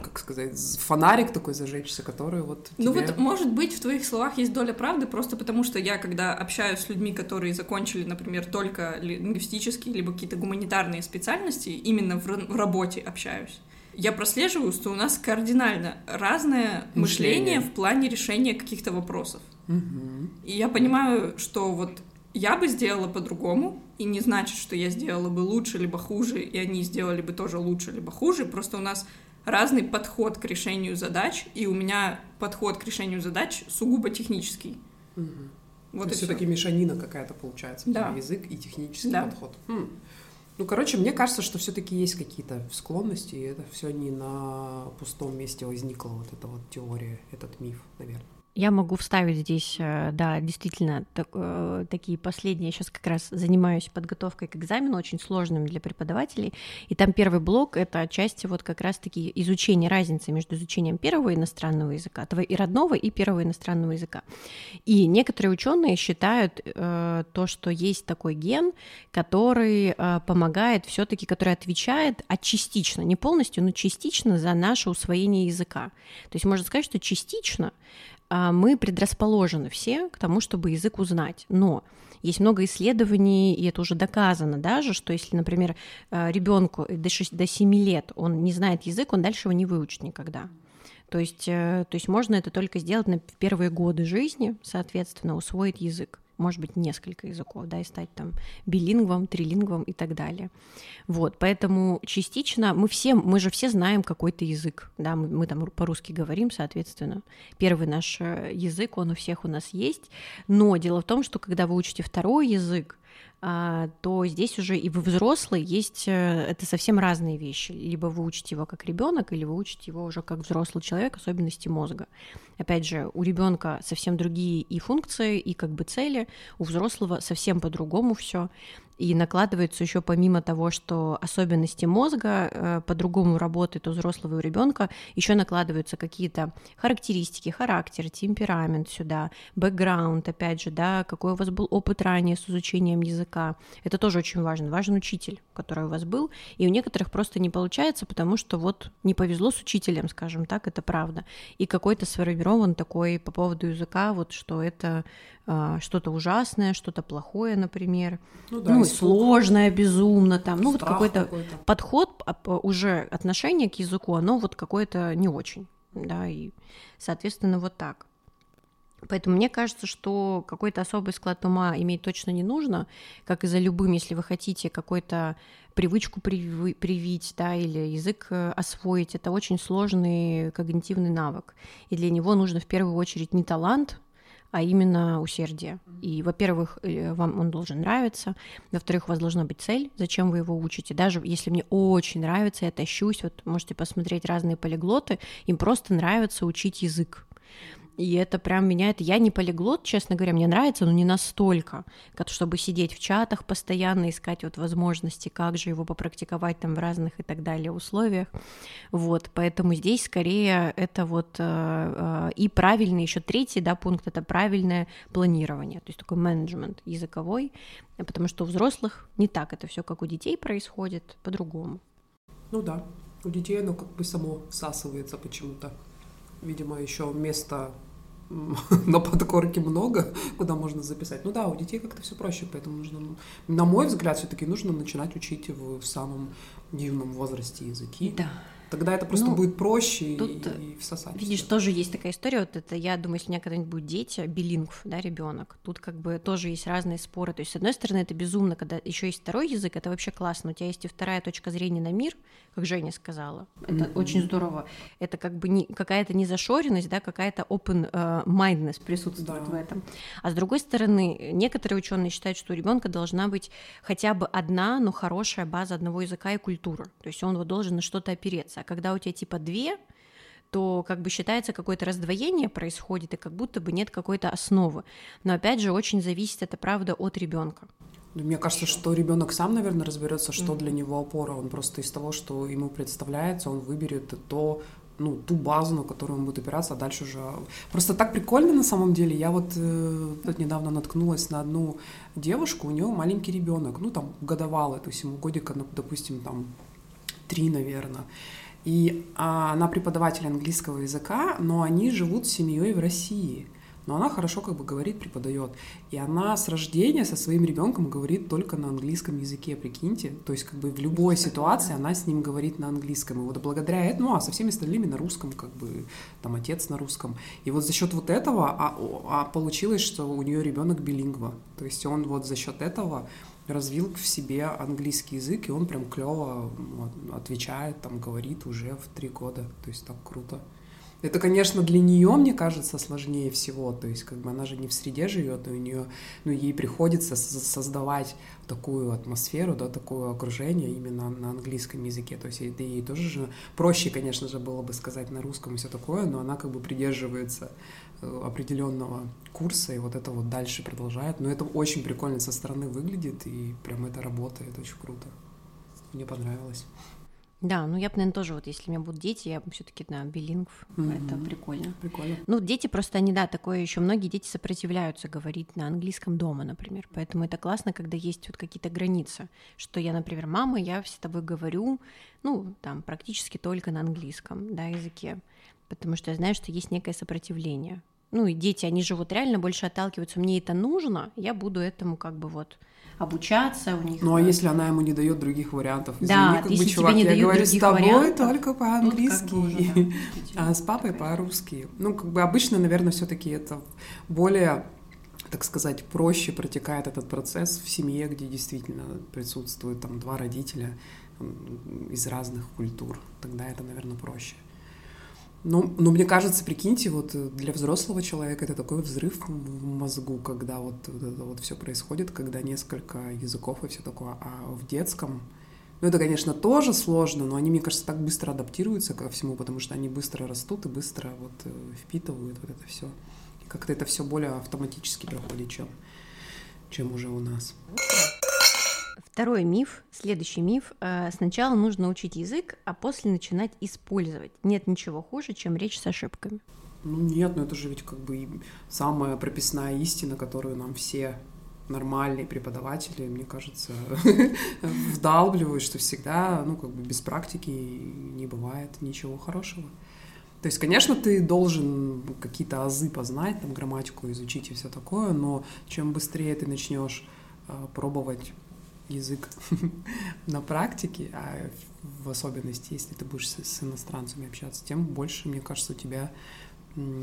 как сказать, фонарик такой зажечься, который вот Ну вот, может быть, в твоих словах есть доля правды, просто потому что я, когда общаюсь с людьми, которые закончили, например, только лингвистические, либо какие-то гуманитарные специальности, именно в, в работе общаюсь, я прослеживаю, что у нас кардинально разное мышление, мышление в плане решения каких-то вопросов. Угу. И я понимаю, что вот я бы сделала по-другому, и не значит, что я сделала бы лучше либо хуже, и они сделали бы тоже лучше либо хуже, просто у нас разный подход к решению задач, и у меня подход к решению задач сугубо технический. Угу. Вот все-таки мешанина какая-то получается, да. язык и технический да. подход. Хм. Ну, короче, мне кажется, что все-таки есть какие-то склонности, и это все не на пустом месте возникла вот эта вот теория, этот миф, наверное. Я могу вставить здесь, э, да, действительно, так, э, такие последние. Я сейчас как раз занимаюсь подготовкой к экзамену, очень сложным для преподавателей. И там первый блок — это отчасти вот как раз-таки изучение разницы между изучением первого иностранного языка, и родного, и первого иностранного языка. И некоторые ученые считают э, то, что есть такой ген, который э, помогает все таки который отвечает, а частично, не полностью, но частично за наше усвоение языка. То есть можно сказать, что частично мы предрасположены все к тому, чтобы язык узнать. Но есть много исследований, и это уже доказано даже, что если, например, а, ребенку до, 6, до 7 лет он не знает язык, он дальше его не выучит никогда. То есть, э, то есть можно это только сделать на первые годы жизни, соответственно, усвоить язык может быть, несколько языков, да, и стать там билингвом, трилингвом и так далее. Вот, поэтому частично мы все, мы же все знаем какой-то язык, да, мы, мы там по-русски говорим, соответственно. Первый наш э, язык, он у всех у нас есть, но дело в том, что когда вы учите второй язык, то здесь уже и вы взрослый есть э, это совсем разные вещи. Либо вы учите его как ребенок, или вы учите его уже как взрослый человек, особенности мозга. Опять же, у ребенка совсем другие и функции, и как бы цели, у взрослого совсем по-другому все и накладывается еще помимо того, что особенности мозга э, по-другому работают у взрослого и у ребенка, еще накладываются какие-то характеристики, характер, темперамент сюда, бэкграунд, опять же, да, какой у вас был опыт ранее с изучением языка. Это тоже очень важно. Важен учитель, который у вас был, и у некоторых просто не получается, потому что вот не повезло с учителем, скажем так, это правда. И какой-то сформирован такой по поводу языка, вот что это э, что-то ужасное, что-то плохое, например. Ну, да, ну сложное безумно там, ну вот какой-то какой подход, а, уже отношение к языку, оно вот какое-то не очень, да, и, соответственно, вот так. Поэтому мне кажется, что какой-то особый склад ума иметь точно не нужно, как и за любым, если вы хотите какой-то привычку привить, да, или язык э, освоить, это очень сложный когнитивный навык. И для него нужно в первую очередь не талант, а именно усердие. И, во-первых, э, вам он должен нравиться, во-вторых, у вас должна быть цель, зачем вы его учите. Даже если мне очень нравится, я тащусь, вот можете посмотреть разные полиглоты, им просто нравится учить язык. И это прям меняет. Я не полиглот, честно говоря, мне нравится, но не настолько, как чтобы сидеть в чатах постоянно, искать вот возможности, как же его попрактиковать там в разных и так далее условиях. Вот, поэтому здесь скорее это вот э, э, и правильный еще третий, да, пункт это правильное планирование, то есть такой менеджмент языковой, потому что у взрослых не так это все, как у детей происходит, по-другому. Ну да, у детей оно как бы само всасывается почему-то. Видимо, еще место на подкорке много, куда можно записать. Ну да, у детей как-то все проще, поэтому нужно, на мой взгляд, все-таки нужно начинать учить в, в самом юном возрасте языки. Да. Тогда это просто ну, будет проще тут, и, и всосать. Видишь, все. тоже есть такая история. Вот это я думаю, если у меня когда-нибудь будет дети, билингв, да, ребенок, тут как бы тоже есть разные споры. То есть, с одной стороны, это безумно, когда еще есть второй язык, это вообще классно. У тебя есть и вторая точка зрения на мир, как Женя сказала. Это mm-hmm. очень здорово. Это как бы не, какая-то незашоренность, да, какая-то open uh, mindedness присутствует да. в этом. А с другой стороны, некоторые ученые считают, что у ребенка должна быть хотя бы одна, но хорошая база одного языка и культуры. То есть он вот должен на что-то опереться а когда у тебя типа две, то как бы считается какое-то раздвоение происходит, и как будто бы нет какой-то основы. Но опять же, очень зависит это правда от ребенка. Ну, мне кажется, что ребенок сам, наверное, разберется, что mm-hmm. для него опора. Он просто из того, что ему представляется, он выберет то, ну, ту базу, на которую он будет опираться, а дальше уже... Просто так прикольно на самом деле. Я вот э, тут недавно наткнулась на одну девушку, у нее маленький ребенок, ну, там, годовалый, то есть ему годика, ну, допустим, там, три, наверное. И а, она преподаватель английского языка, но они живут с семьей в России. Но она хорошо как бы говорит, преподает. И она с рождения со своим ребенком говорит только на английском языке, прикиньте. То есть как бы в любой ситуации она с ним говорит на английском. И вот благодаря этому, ну а со всеми остальными на русском, как бы там отец на русском. И вот за счет вот этого а, а получилось, что у нее ребенок билингва. То есть он вот за счет этого развил в себе английский язык, и он прям клево отвечает, там, говорит уже в три года. То есть так круто. Это, конечно, для нее, мне кажется, сложнее всего. То есть, как бы она же не в среде живет, и у нее, ну, ей приходится создавать такую атмосферу, да, такое окружение именно на английском языке. То есть, ей, ей тоже же проще, конечно же, было бы сказать на русском и все такое, но она как бы придерживается определенного курса и вот это вот дальше продолжает. Но это очень прикольно со стороны выглядит, и прям это работает очень круто. Мне понравилось. Да, ну я бы, наверное, тоже, вот если у меня будут дети, я бы все-таки на да, билингв. Mm-hmm. Это прикольно. Прикольно. Ну, дети просто они, да, такое еще многие дети сопротивляются говорить на английском дома, например. Поэтому это классно, когда есть вот какие-то границы. Что я, например, мама, я с тобой говорю, ну, там, практически только на английском, да, языке. Потому что я знаю, что есть некое сопротивление. Ну, и дети, они же вот реально больше отталкиваются. Мне это нужно, я буду этому как бы вот обучаться у них. Ну а если она ему не дает других вариантов? Извини, да, как если бы, чувак, тебе не я говорю с тобой вариантов, только по-английски, как бы уже, да, а с папой по-русски. Ну, как бы обычно, наверное, все-таки это более так сказать, проще протекает этот процесс в семье, где действительно присутствуют там два родителя из разных культур. Тогда это, наверное, проще. Ну, ну, мне кажется, прикиньте, вот э, для взрослого человека это такой взрыв в мозгу, когда вот, вот это вот все происходит, когда несколько языков и все такое. А в детском, ну, это, конечно, тоже сложно, но они, мне кажется, так быстро адаптируются ко всему, потому что они быстро растут и быстро вот э, впитывают вот это все. И как-то это все более автоматически проходит, чем, чем уже у нас. Второй миф, следующий миф. Э, сначала нужно учить язык, а после начинать использовать. Нет ничего хуже, чем речь с ошибками. Ну нет, но это же ведь как бы самая прописная истина, которую нам все нормальные преподаватели, мне кажется, вдалбливают, что всегда, ну, как бы без практики не бывает ничего хорошего. То есть, конечно, ты должен какие-то азы познать, там, грамматику изучить и все такое, но чем быстрее ты начнешь э, пробовать язык на практике, а в особенности, если ты будешь с, с иностранцами общаться, тем больше, мне кажется, у тебя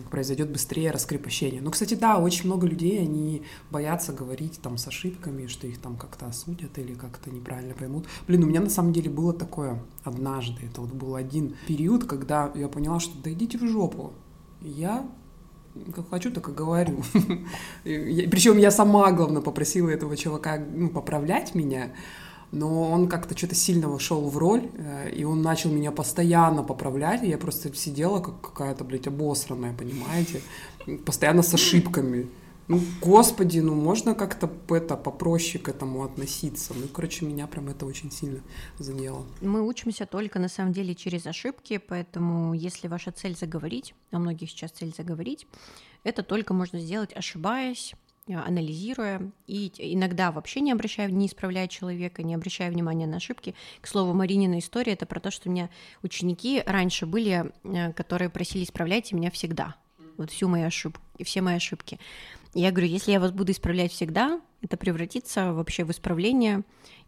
произойдет быстрее раскрепощение. Ну, кстати, да, очень много людей, они боятся говорить там с ошибками, что их там как-то осудят или как-то неправильно поймут. Блин, у меня на самом деле было такое однажды. Это вот был один период, когда я поняла, что да идите в жопу. Я как хочу, так и говорю. Причем я сама, главное, попросила этого чувака ну, поправлять меня. но он как-то что-то сильно вошел в роль, э, и он начал меня постоянно поправлять, и я просто сидела как какая-то, блядь, обосранная, понимаете, постоянно с ошибками. Ну, господи, ну можно как-то это попроще к этому относиться. Ну, короче, меня прям это очень сильно задело. Мы учимся только на самом деле через ошибки, поэтому если ваша цель заговорить, а многих сейчас цель заговорить, это только можно сделать ошибаясь, а, анализируя и иногда вообще не обращая, не исправляя человека, не обращая внимания на ошибки. К слову, Маринина история — это про то, что у меня ученики раньше были, э, которые просили «исправляйте меня всегда», вот всю мою ошибку, все мои ошибки. Я говорю, если я вас буду исправлять всегда, это превратится вообще в исправление,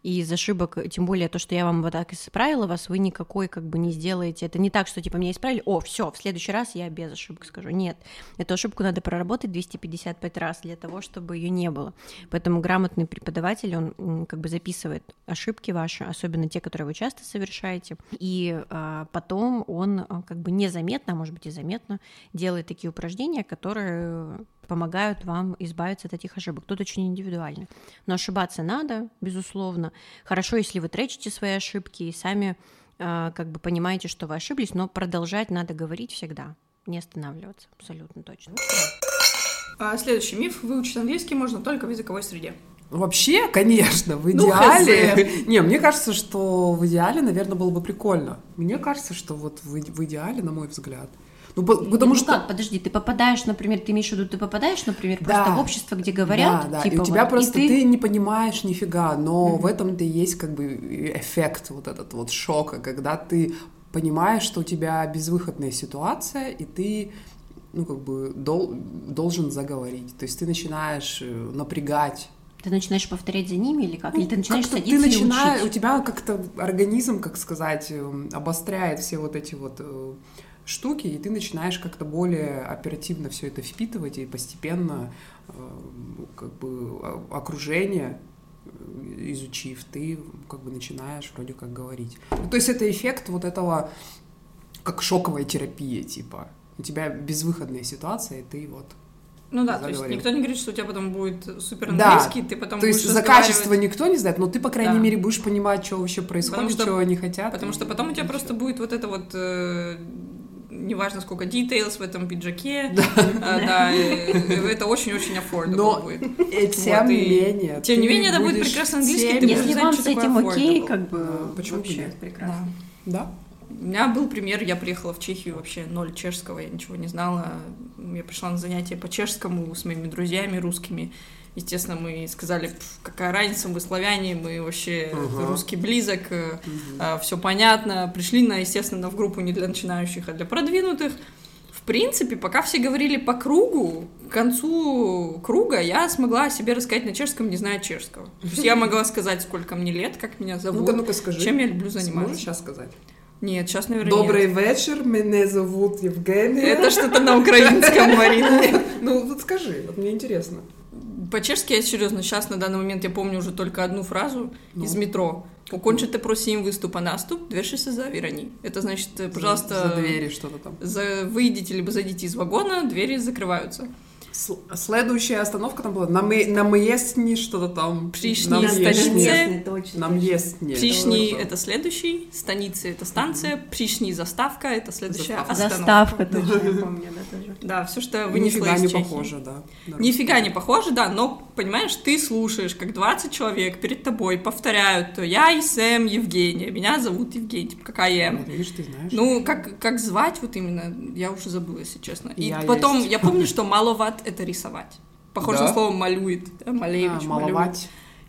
и из ошибок, тем более то, что я вам вот так исправила вас, вы никакой как бы не сделаете. Это не так, что типа меня исправили, о, все, в следующий раз я без ошибок скажу. Нет, эту ошибку надо проработать 255 раз для того, чтобы ее не было. Поэтому грамотный преподаватель, он как бы записывает ошибки ваши, особенно те, которые вы часто совершаете, и а, потом он а, как бы незаметно, а может быть и заметно делает такие упражнения, которые помогают вам избавиться от этих ошибок. Тут очень индивидуально. Но ошибаться надо, безусловно. Хорошо, если вы тречите свои ошибки и сами э, как бы понимаете, что вы ошиблись, но продолжать надо говорить всегда, не останавливаться, абсолютно точно. А следующий миф. Выучить английский можно только в языковой среде. Вообще, конечно, в ну, идеале... Ну, не, мне кажется, что в идеале, наверное, было бы прикольно. Мне кажется, что вот в, в идеале, на мой взгляд, ну, потому ну, что... как, подожди, ты попадаешь, например, ты имеешь в виду, ты попадаешь, например, да. просто в общество, где говорят, да, да. типа... И у тебя вот, просто, ты... ты не понимаешь нифига, но mm-hmm. в этом-то и есть как бы эффект вот этот вот шока, когда ты понимаешь, что у тебя безвыходная ситуация, и ты ну, как бы дол, должен заговорить. То есть ты начинаешь э, напрягать ты начинаешь повторять за ними или как? Ну, или ты начинаешь садиться ты начинаешь, У тебя как-то организм, как сказать, эм, обостряет все вот эти вот э, штуки, и ты начинаешь как-то более оперативно все это впитывать, и постепенно э, как бы окружение э, изучив, ты как бы начинаешь вроде как говорить. Ну, то есть это эффект вот этого, как шоковая терапия, типа. У тебя безвыходная ситуация, и ты вот ну да, заговорил. то есть никто не говорит, что у тебя потом будет супер английский, да. ты потом То есть за качество никто не знает, но ты, по крайней да. мере, будешь понимать, что вообще происходит, что, что они хотят. Потому что потом у тебя просто будет вот это вот э, неважно сколько details в этом пиджаке, да, а, это очень-очень affordable будет. тем не менее. Тем не менее, это будет прекрасно английский, ты Если вам с этим окей, как бы, почему нет? Прекрасно. Да. У меня был пример, я приехала в Чехию вообще ноль чешского, я ничего не знала. Я пришла на занятия по чешскому с моими друзьями русскими. Естественно, мы сказали, какая разница, мы славяне, мы вообще uh-huh. русский близок, uh-huh. Э, все понятно. Пришли, на, естественно, в группу не для начинающих, а для продвинутых. В принципе, пока все говорили по кругу, к концу круга я смогла о себе рассказать на чешском, не зная чешского. То есть я могла сказать, сколько мне лет, как меня зовут, ну-ка, ну-ка скажи. чем я люблю заниматься. Можешь сейчас сказать? Нет, сейчас, наверное, Добрый нет. вечер, меня зовут Евгения. Это что-то на украинском, Марина. Ну, вот скажи, вот мне интересно. По-чешски я серьезно, сейчас на данный момент я помню уже только одну фразу ну. из метро. Укончите, просим, выступа наступ, дверь за завирани. Это значит, пожалуйста... За, за двери что-то там. За, выйдите, либо зайдите из вагона, двери закрываются. Следующая остановка там была на, мы, на Мьестни что-то там. Пришни станицы. На Мьестни. Пришни — это следующий, станицы — это станция, Пришни — заставка — это следующая заставка. Заставка, точно, я помню, да, тоже. Да, все, что вынесло из Нифига не похоже, да. Нифига не похоже, да, но, понимаешь, ты слушаешь, как 20 человек перед тобой повторяют, то я и Сэм Евгения, меня зовут Евгений, типа, какая я. Видишь, ты знаешь. Ну, как, как звать вот именно, я уже забыла, если честно. И потом, я помню, что Маловат это рисовать. Похоже да? на слово малюет, да? Малевич, а, малюет.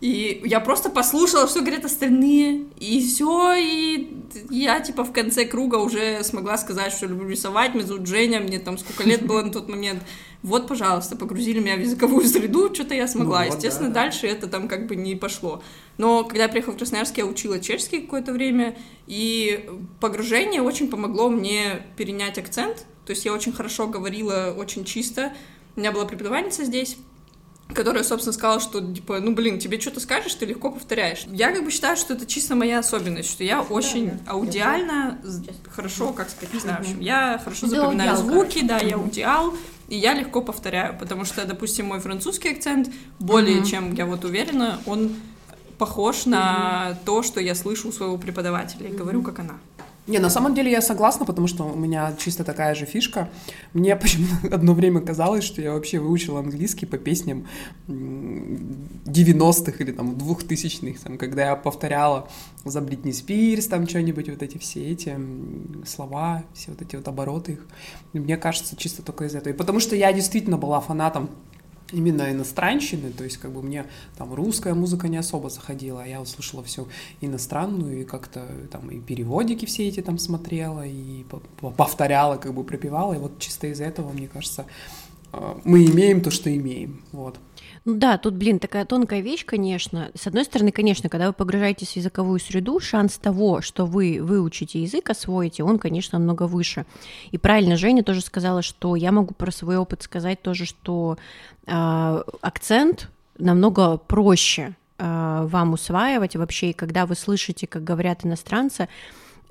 И я просто послушала, что говорят остальные, и все, и я, типа, в конце круга уже смогла сказать, что люблю рисовать, меня зовут Женя, мне там сколько лет было на тот момент. Вот, пожалуйста, погрузили меня в языковую среду, что-то я смогла. Ну, вот, Естественно, да, да. дальше это там как бы не пошло. Но когда я приехала в Красноярск, я учила чешский какое-то время, и погружение очень помогло мне перенять акцент. То есть я очень хорошо говорила, очень чисто, у меня была преподавательница здесь, которая, собственно, сказала, что, типа, ну, блин, тебе что-то скажешь, ты легко повторяешь. Я как бы считаю, что это чисто моя особенность, что я очень да, да. аудиально, хорошо, как сказать, не знаю, в общем, я хорошо запоминаю аудиал, звуки, короче. да, я аудиал, и я легко повторяю, потому что, допустим, мой французский акцент, более чем, я вот уверена, он похож на то, что я слышу у своего преподавателя, и говорю, как она. Не, на самом деле я согласна, потому что у меня чисто такая же фишка. Мне почему-то одно время казалось, что я вообще выучила английский по песням 90-х или там 2000-х, там, когда я повторяла за Бритни Спирс, там что-нибудь, вот эти все эти слова, все вот эти вот обороты их. Мне кажется, чисто только из этого. И потому что я действительно была фанатом именно иностранщины, то есть как бы мне там русская музыка не особо заходила, а я услышала всю иностранную и как-то там и переводики все эти там смотрела и повторяла, как бы пропевала, и вот чисто из-за этого, мне кажется, э, мы имеем то, что имеем, вот. Ну да, тут, блин, такая тонкая вещь, конечно. С одной стороны, конечно, когда вы погружаетесь в языковую среду, шанс того, что вы выучите язык, освоите, он, конечно, намного выше. И правильно Женя тоже сказала, что я могу про свой опыт сказать тоже, что э, акцент намного проще э, вам усваивать вообще, и когда вы слышите, как говорят иностранцы,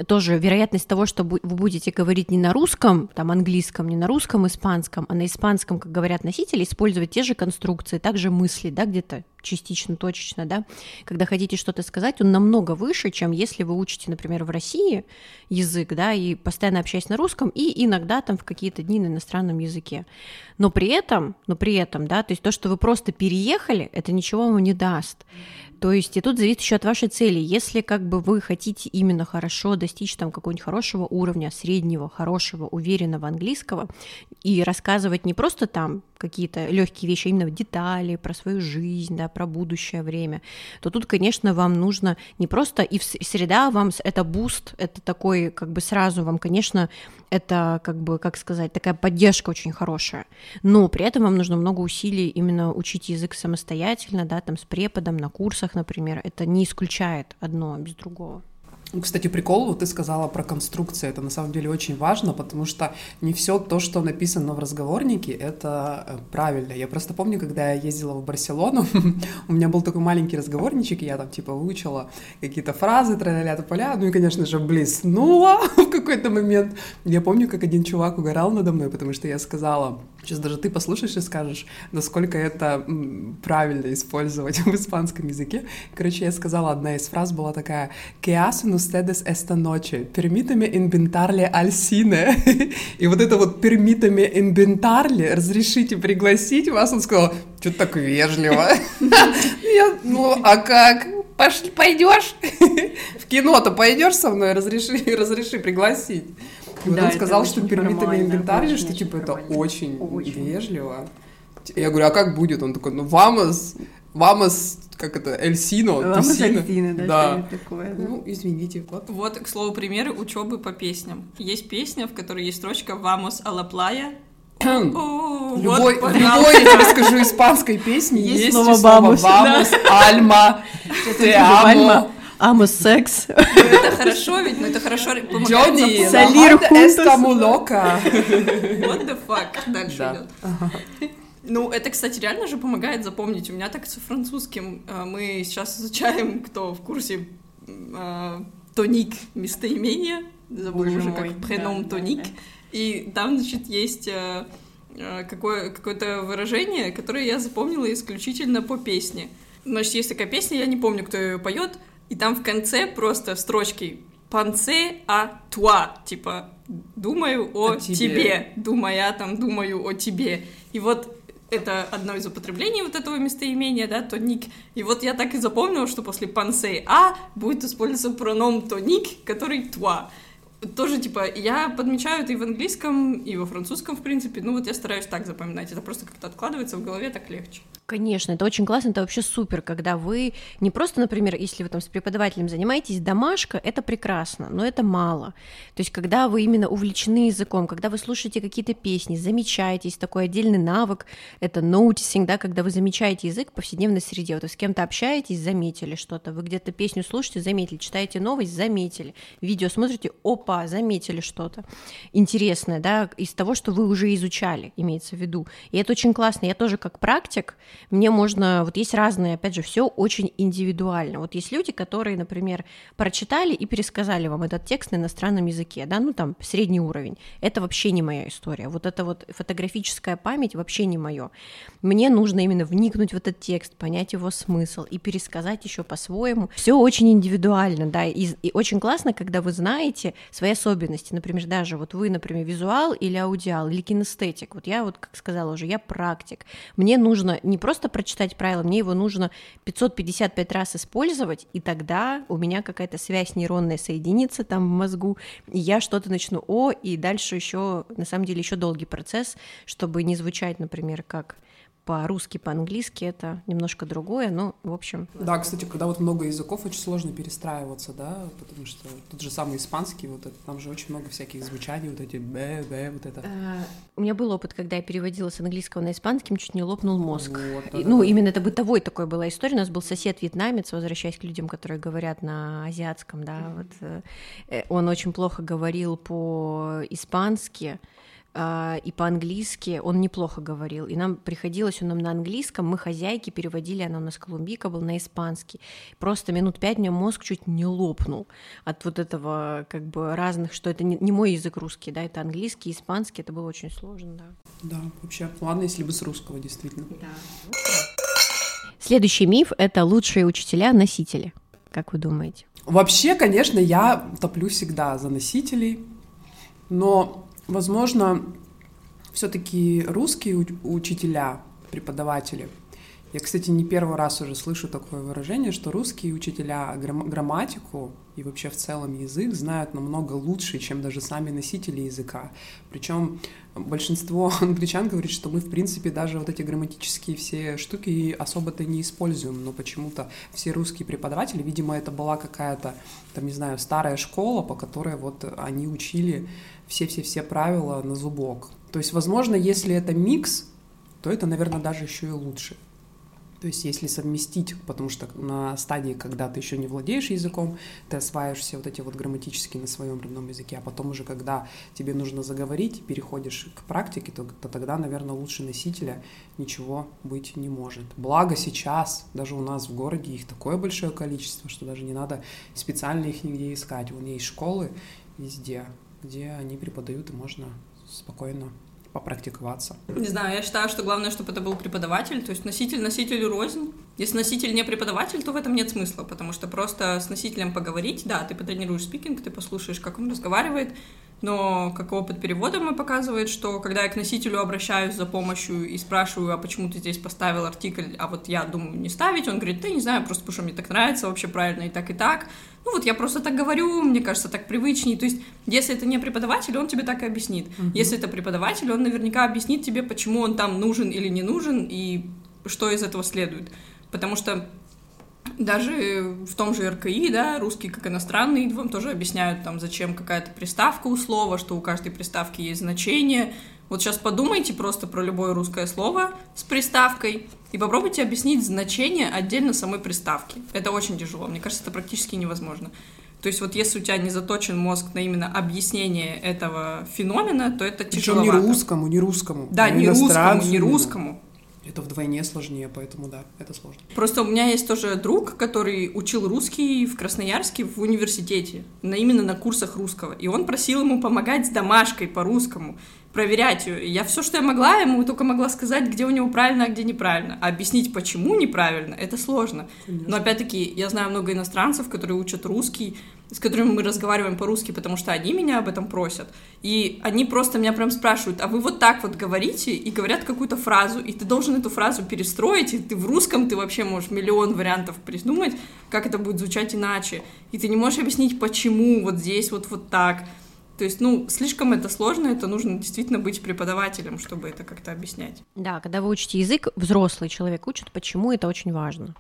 тоже вероятность того, что вы будете говорить не на русском, там, английском, не на русском, испанском, а на испанском, как говорят носители, использовать те же конструкции, также мысли, да, где-то частично, точечно, да, когда хотите что-то сказать, он намного выше, чем если вы учите, например, в России язык, да, и постоянно общаясь на русском, и иногда там в какие-то дни на иностранном языке. Но при этом, но при этом, да, то есть то, что вы просто переехали, это ничего вам не даст. То есть и тут зависит еще от вашей цели. Если как бы вы хотите именно хорошо достичь там какого-нибудь хорошего уровня, среднего, хорошего, уверенного английского, и рассказывать не просто там какие-то легкие вещи, а именно детали про свою жизнь, да, про будущее время, то тут, конечно, вам нужно не просто и среда вам это буст, это такой как бы сразу вам, конечно, это как бы, как сказать, такая поддержка очень хорошая, но при этом вам нужно много усилий именно учить язык самостоятельно, да, там с преподом на курсах, например, это не исключает одно без другого. Кстати, прикол, вот ты сказала про конструкции, это на самом деле очень важно, потому что не все то, что написано в разговорнике, это э, правильно. Я просто помню, когда я ездила в Барселону, у меня был такой маленький разговорничек, и я там типа выучила какие-то фразы, тра-ля поля, ну и, конечно же, блеснула в какой-то момент. Я помню, как один чувак угорал надо мной, потому что я сказала, сейчас даже ты послушаешь и скажешь, насколько это правильно использовать в испанском языке. Короче, я сказала, одна из фраз была такая, «Que ustedes esta noche? Permítame inventarle al cine. И вот это вот permítame inventarle, разрешите пригласить вас, он сказал, что-то так вежливо. Я, ну, а как? Пошли, пойдешь? В кино-то пойдешь со мной, разреши, разреши пригласить. И вот да, он сказал, что пермитами инвентарь, что типа это очень, очень вежливо. Я говорю, а как будет? Он такой, ну, vamos, vamos как это, Эльсино, Ламас Эльсино, да, да. такое. Да. Ну, извините, вот. Вот, к слову, примеры учебы по песням. Есть песня, в которой есть строчка «Vamos a la playa», любой, вот, любой, я тебе расскажу, испанской песни есть, есть слово «vamos», «alma», «te amo». Amo секс. Ну, это хорошо, ведь, ну это хорошо помогает Джонни, салир лока. What the fuck? Дальше идет. Ну, это, кстати, реально же помогает запомнить. У меня так со французским. Э, мы сейчас изучаем, кто в курсе, э, тоник местоимения. Забыл уже, как преном тоник. И там, значит, есть э, какое- какое-то выражение, которое я запомнила исключительно по песне. Значит, есть такая песня, я не помню, кто ее поет, и там в конце просто строчки «Панце а туа», типа «думаю о, о тебе. тебе», «думая там, думаю о тебе». И вот это одно из употреблений вот этого местоимения, да, тоник. И вот я так и запомнила, что после пансей а будет использоваться проном тоник, который туа тоже, типа, я подмечаю это и в английском, и во французском, в принципе. Ну, вот я стараюсь так запоминать. Это просто как-то откладывается в голове, так легче. Конечно, это очень классно, это вообще супер, когда вы не просто, например, если вы там с преподавателем занимаетесь, домашка, это прекрасно, но это мало. То есть, когда вы именно увлечены языком, когда вы слушаете какие-то песни, замечаетесь, такой отдельный навык, это noticing, да, когда вы замечаете язык в повседневной среде, вот вы с кем-то общаетесь, заметили что-то, вы где-то песню слушаете, заметили, читаете новость, заметили, видео смотрите, опа, заметили что-то интересное, да, из того, что вы уже изучали, имеется в виду. И это очень классно. Я тоже как практик, мне можно, вот есть разные, опять же, все очень индивидуально. Вот есть люди, которые, например, прочитали и пересказали вам этот текст на иностранном языке, да, ну там средний уровень. Это вообще не моя история. Вот это вот фотографическая память вообще не мое. Мне нужно именно вникнуть в этот текст, понять его смысл и пересказать еще по-своему. Все очень индивидуально, да, и, и очень классно, когда вы знаете свои особенности. Например, даже вот вы, например, визуал или аудиал, или кинестетик. Вот я вот, как сказала уже, я практик. Мне нужно не просто прочитать правила, мне его нужно 555 раз использовать, и тогда у меня какая-то связь нейронная соединится там в мозгу, и я что-то начну о, и дальше еще, на самом деле, еще долгий процесс, чтобы не звучать, например, как по-русски, по-английски это немножко другое, но в общем... Да, кстати, когда вот много языков, очень сложно перестраиваться, да, потому что тот же самый испанский, вот это, там же очень много всяких звучаний, вот эти б, б, вот это. А, у меня был опыт, когда я переводила с английского на испанский, чуть не лопнул мозг. Вот, да, ну, да. именно это бытовой такой была история. У нас был сосед вьетнамец, возвращаясь к людям, которые говорят на азиатском, да, вот, э, он очень плохо говорил по-испански, и по-английски он неплохо говорил. И нам приходилось он нам на английском, мы хозяйки переводили, она у нас колумбийка был на испанский. Просто минут пять мне мозг чуть не лопнул от вот этого как бы разных, что это не, не мой язык русский, да, это английский, испанский, это было очень сложно, да. Да, вообще, ладно, если бы с русского, действительно. Да. Следующий миф — это лучшие учителя-носители. Как вы думаете? Вообще, конечно, я топлю всегда за носителей, но Возможно, все-таки русские учителя, преподаватели. Я, кстати, не первый раз уже слышу такое выражение, что русские учителя грамматику и вообще в целом язык знают намного лучше, чем даже сами носители языка. Причем большинство англичан говорит, что мы, в принципе, даже вот эти грамматические все штуки особо-то не используем, но почему-то все русские преподаватели, видимо, это была какая-то, там, не знаю, старая школа, по которой вот они учили все-все-все правила на зубок. То есть, возможно, если это микс, то это, наверное, даже еще и лучше. То есть если совместить, потому что на стадии, когда ты еще не владеешь языком, ты осваиваешь все вот эти вот грамматические на своем родном языке, а потом уже, когда тебе нужно заговорить, переходишь к практике, то, то тогда, наверное, лучше носителя ничего быть не может. Благо сейчас, даже у нас в городе их такое большое количество, что даже не надо специально их нигде искать. Вон есть школы везде, где они преподают, и можно спокойно попрактиковаться. Не знаю, я считаю, что главное, чтобы это был преподаватель, то есть носитель носителю рознь. Если носитель не преподаватель, то в этом нет смысла, потому что просто с носителем поговорить, да, ты потренируешь спикинг, ты послушаешь, как он разговаривает, но как опыт перевода мы показывает, что когда я к носителю обращаюсь за помощью и спрашиваю, а почему ты здесь поставил артикль, а вот я думаю не ставить, он говорит, да не знаю, просто потому что мне так нравится вообще правильно и так, и так. Ну вот я просто так говорю, мне кажется, так привычнее. То есть, если это не преподаватель, он тебе так и объяснит. Uh-huh. Если это преподаватель, он наверняка объяснит тебе, почему он там нужен или не нужен, и что из этого следует. Потому что даже в том же РКИ, да, русский как иностранный, вам тоже объясняют, там, зачем какая-то приставка у слова, что у каждой приставки есть значение. Вот сейчас подумайте просто про любое русское слово с приставкой и попробуйте объяснить значение отдельно самой приставки. Это очень тяжело, мне кажется, это практически невозможно. То есть вот если у тебя не заточен мозг на именно объяснение этого феномена, то это тяжело. Причем не русскому, не русскому. Да, не русскому, не русскому это вдвойне сложнее, поэтому да, это сложно. Просто у меня есть тоже друг, который учил русский в Красноярске в университете, на, именно на курсах русского, и он просил ему помогать с домашкой по-русскому, проверять ее. Я все, что я могла, ему только могла сказать, где у него правильно, а где неправильно. А объяснить, почему неправильно, это сложно. Конечно. Но опять-таки, я знаю много иностранцев, которые учат русский, с которыми мы разговариваем по-русски, потому что они меня об этом просят. И они просто меня прям спрашивают, а вы вот так вот говорите, и говорят какую-то фразу, и ты должен эту фразу перестроить, и ты в русском ты вообще можешь миллион вариантов придумать, как это будет звучать иначе. И ты не можешь объяснить, почему вот здесь вот вот так. То есть, ну, слишком это сложно, это нужно действительно быть преподавателем, чтобы это как-то объяснять. Да, когда вы учите язык, взрослый человек учит, почему это очень важно.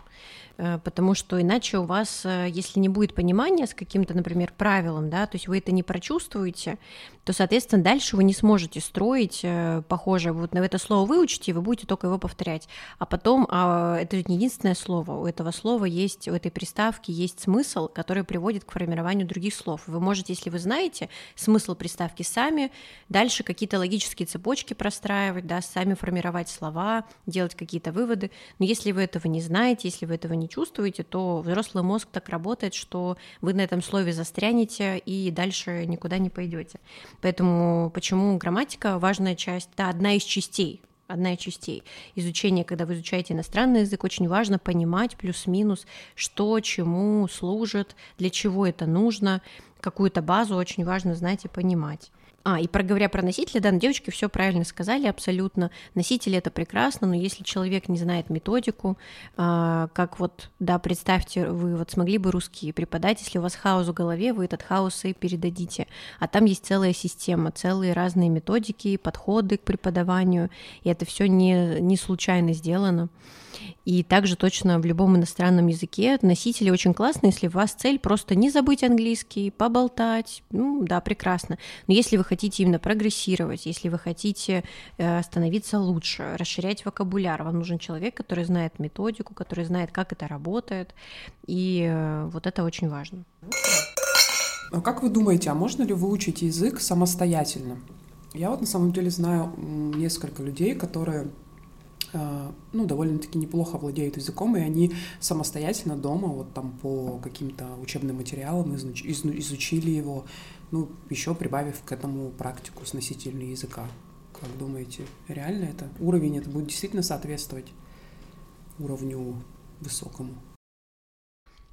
Э, потому что иначе у вас, э, если не будет понимания с каким-то, например, правилом, да, то есть вы это не прочувствуете, то, соответственно, дальше вы не сможете строить э, похожее. Вот на это слово выучите, и вы будете только его повторять. А потом, а это не единственное слово, у этого слова есть, у этой приставки есть смысл, который приводит к формированию других слов. Вы можете, если вы знаете смысл приставки сами, дальше какие-то логические цепочки простраивать, да, сами формировать слова, делать какие-то выводы. Но если вы этого не знаете, если вы этого не чувствуете, то взрослый мозг так работает, что вы на этом слове застрянете и дальше никуда не пойдете. Поэтому почему грамматика важная часть, да, одна из частей одна из частей изучения, когда вы изучаете иностранный язык, очень важно понимать плюс-минус, что чему служит, для чего это нужно, какую-то базу очень важно знать и понимать. А, и проговоря про носителя, да, девочки все правильно сказали абсолютно. Носители это прекрасно, но если человек не знает методику, а, как вот, да, представьте, вы вот смогли бы русский преподать, если у вас хаос в голове, вы этот хаос и передадите. А там есть целая система, целые разные методики, подходы к преподаванию, и это все не, не случайно сделано. И также точно в любом иностранном языке носители очень классно, если у вас цель просто не забыть английский, поболтать, ну да, прекрасно. Но если вы хотите именно прогрессировать, если вы хотите э, становиться лучше, расширять вокабуляр, вам нужен человек, который знает методику, который знает, как это работает, и э, вот это очень важно. А как вы думаете, а можно ли выучить язык самостоятельно? Я вот на самом деле знаю несколько людей, которые ну, довольно-таки неплохо владеют языком, и они самостоятельно дома, вот там по каким-то учебным материалам изуч, изучили его, ну, еще прибавив к этому практику с носителями языка. Как думаете, реально это? Уровень это будет действительно соответствовать уровню высокому?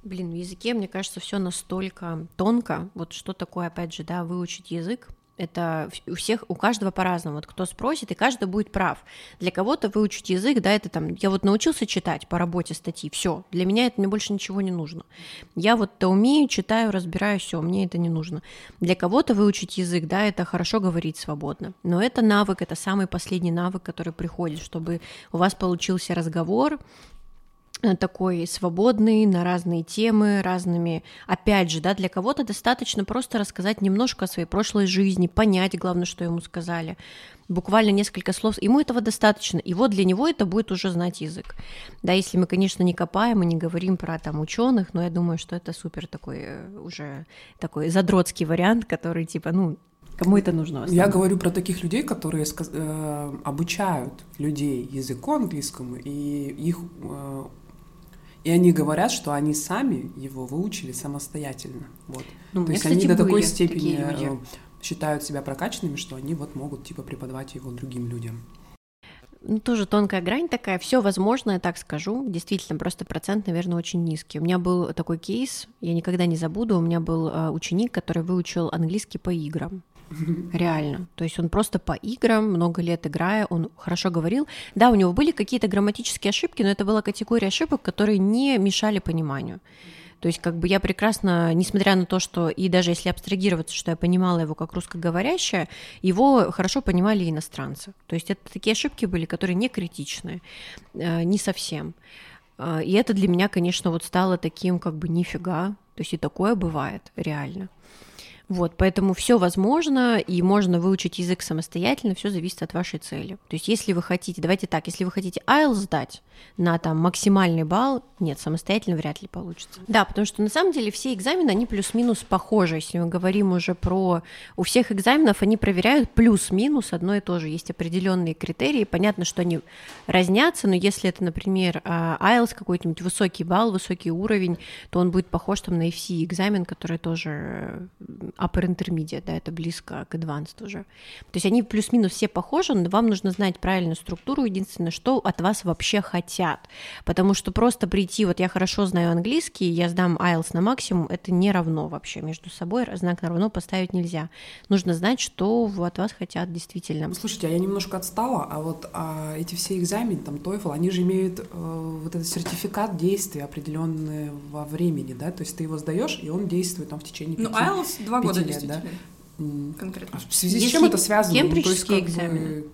Блин, в языке, мне кажется, все настолько тонко. Вот что такое, опять же, да, выучить язык, это у всех, у каждого по-разному. Вот кто спросит, и каждый будет прав. Для кого-то выучить язык, да, это там, я вот научился читать по работе статьи, все. Для меня это мне больше ничего не нужно. Я вот-то умею, читаю, разбираю, все, мне это не нужно. Для кого-то выучить язык, да, это хорошо говорить свободно. Но это навык, это самый последний навык, который приходит, чтобы у вас получился разговор, такой свободный на разные темы, разными. Опять же, да, для кого-то достаточно просто рассказать немножко о своей прошлой жизни, понять, главное, что ему сказали. Буквально несколько слов, ему этого достаточно, и вот для него это будет уже знать язык. Да, если мы, конечно, не копаем и не говорим про там ученых, но я думаю, что это супер такой э, уже такой задротский вариант, который типа, ну, Кому это нужно? Я говорю про таких людей, которые э, обучают людей языку английскому, и их э, и они говорят, что они сами его выучили самостоятельно. Вот. Ну, То есть кстати, они до такой степени э, считают себя прокачанными, что они вот могут типа преподавать его другим людям. Ну, тоже тонкая грань такая, все возможно, я так скажу. Действительно, просто процент, наверное, очень низкий. У меня был такой кейс, я никогда не забуду. У меня был э, ученик, который выучил английский по играм. Реально. То есть он просто по играм, много лет играя, он хорошо говорил. Да, у него были какие-то грамматические ошибки, но это была категория ошибок, которые не мешали пониманию. То есть как бы я прекрасно, несмотря на то, что и даже если абстрагироваться, что я понимала его как русскоговорящая, его хорошо понимали иностранцы. То есть это такие ошибки были, которые не критичные, э, не совсем. Э, и это для меня, конечно, вот стало таким как бы нифига. То есть и такое бывает реально. Вот, поэтому все возможно, и можно выучить язык самостоятельно, все зависит от вашей цели. То есть, если вы хотите, давайте так, если вы хотите IELTS сдать на там максимальный балл, нет, самостоятельно вряд ли получится. Да, потому что на самом деле все экзамены, они плюс-минус похожи. Если мы говорим уже про... У всех экзаменов они проверяют плюс-минус одно и то же. Есть определенные критерии. Понятно, что они разнятся, но если это, например, а, IELTS какой-нибудь высокий балл, высокий уровень, то он будет похож там на FC экзамен, который тоже upper intermediate, да, это близко к advanced уже. То есть они плюс-минус все похожи, но вам нужно знать правильную структуру, единственное, что от вас вообще хотят. Потому что просто прийти, вот я хорошо знаю английский, я сдам IELTS на максимум, это не равно вообще между собой, знак на равно поставить нельзя. Нужно знать, что от вас хотят действительно. Слушайте, а я немножко отстала, а вот а эти все экзамены, там, TOEFL, они же имеют э, вот этот сертификат действия определенного времени, да, то есть ты его сдаешь, и он действует там в течение ну, пяти, Ну, IELTS два года лет, да? Конкретно. А в связи Если с чем это связано? Ну, экзамен.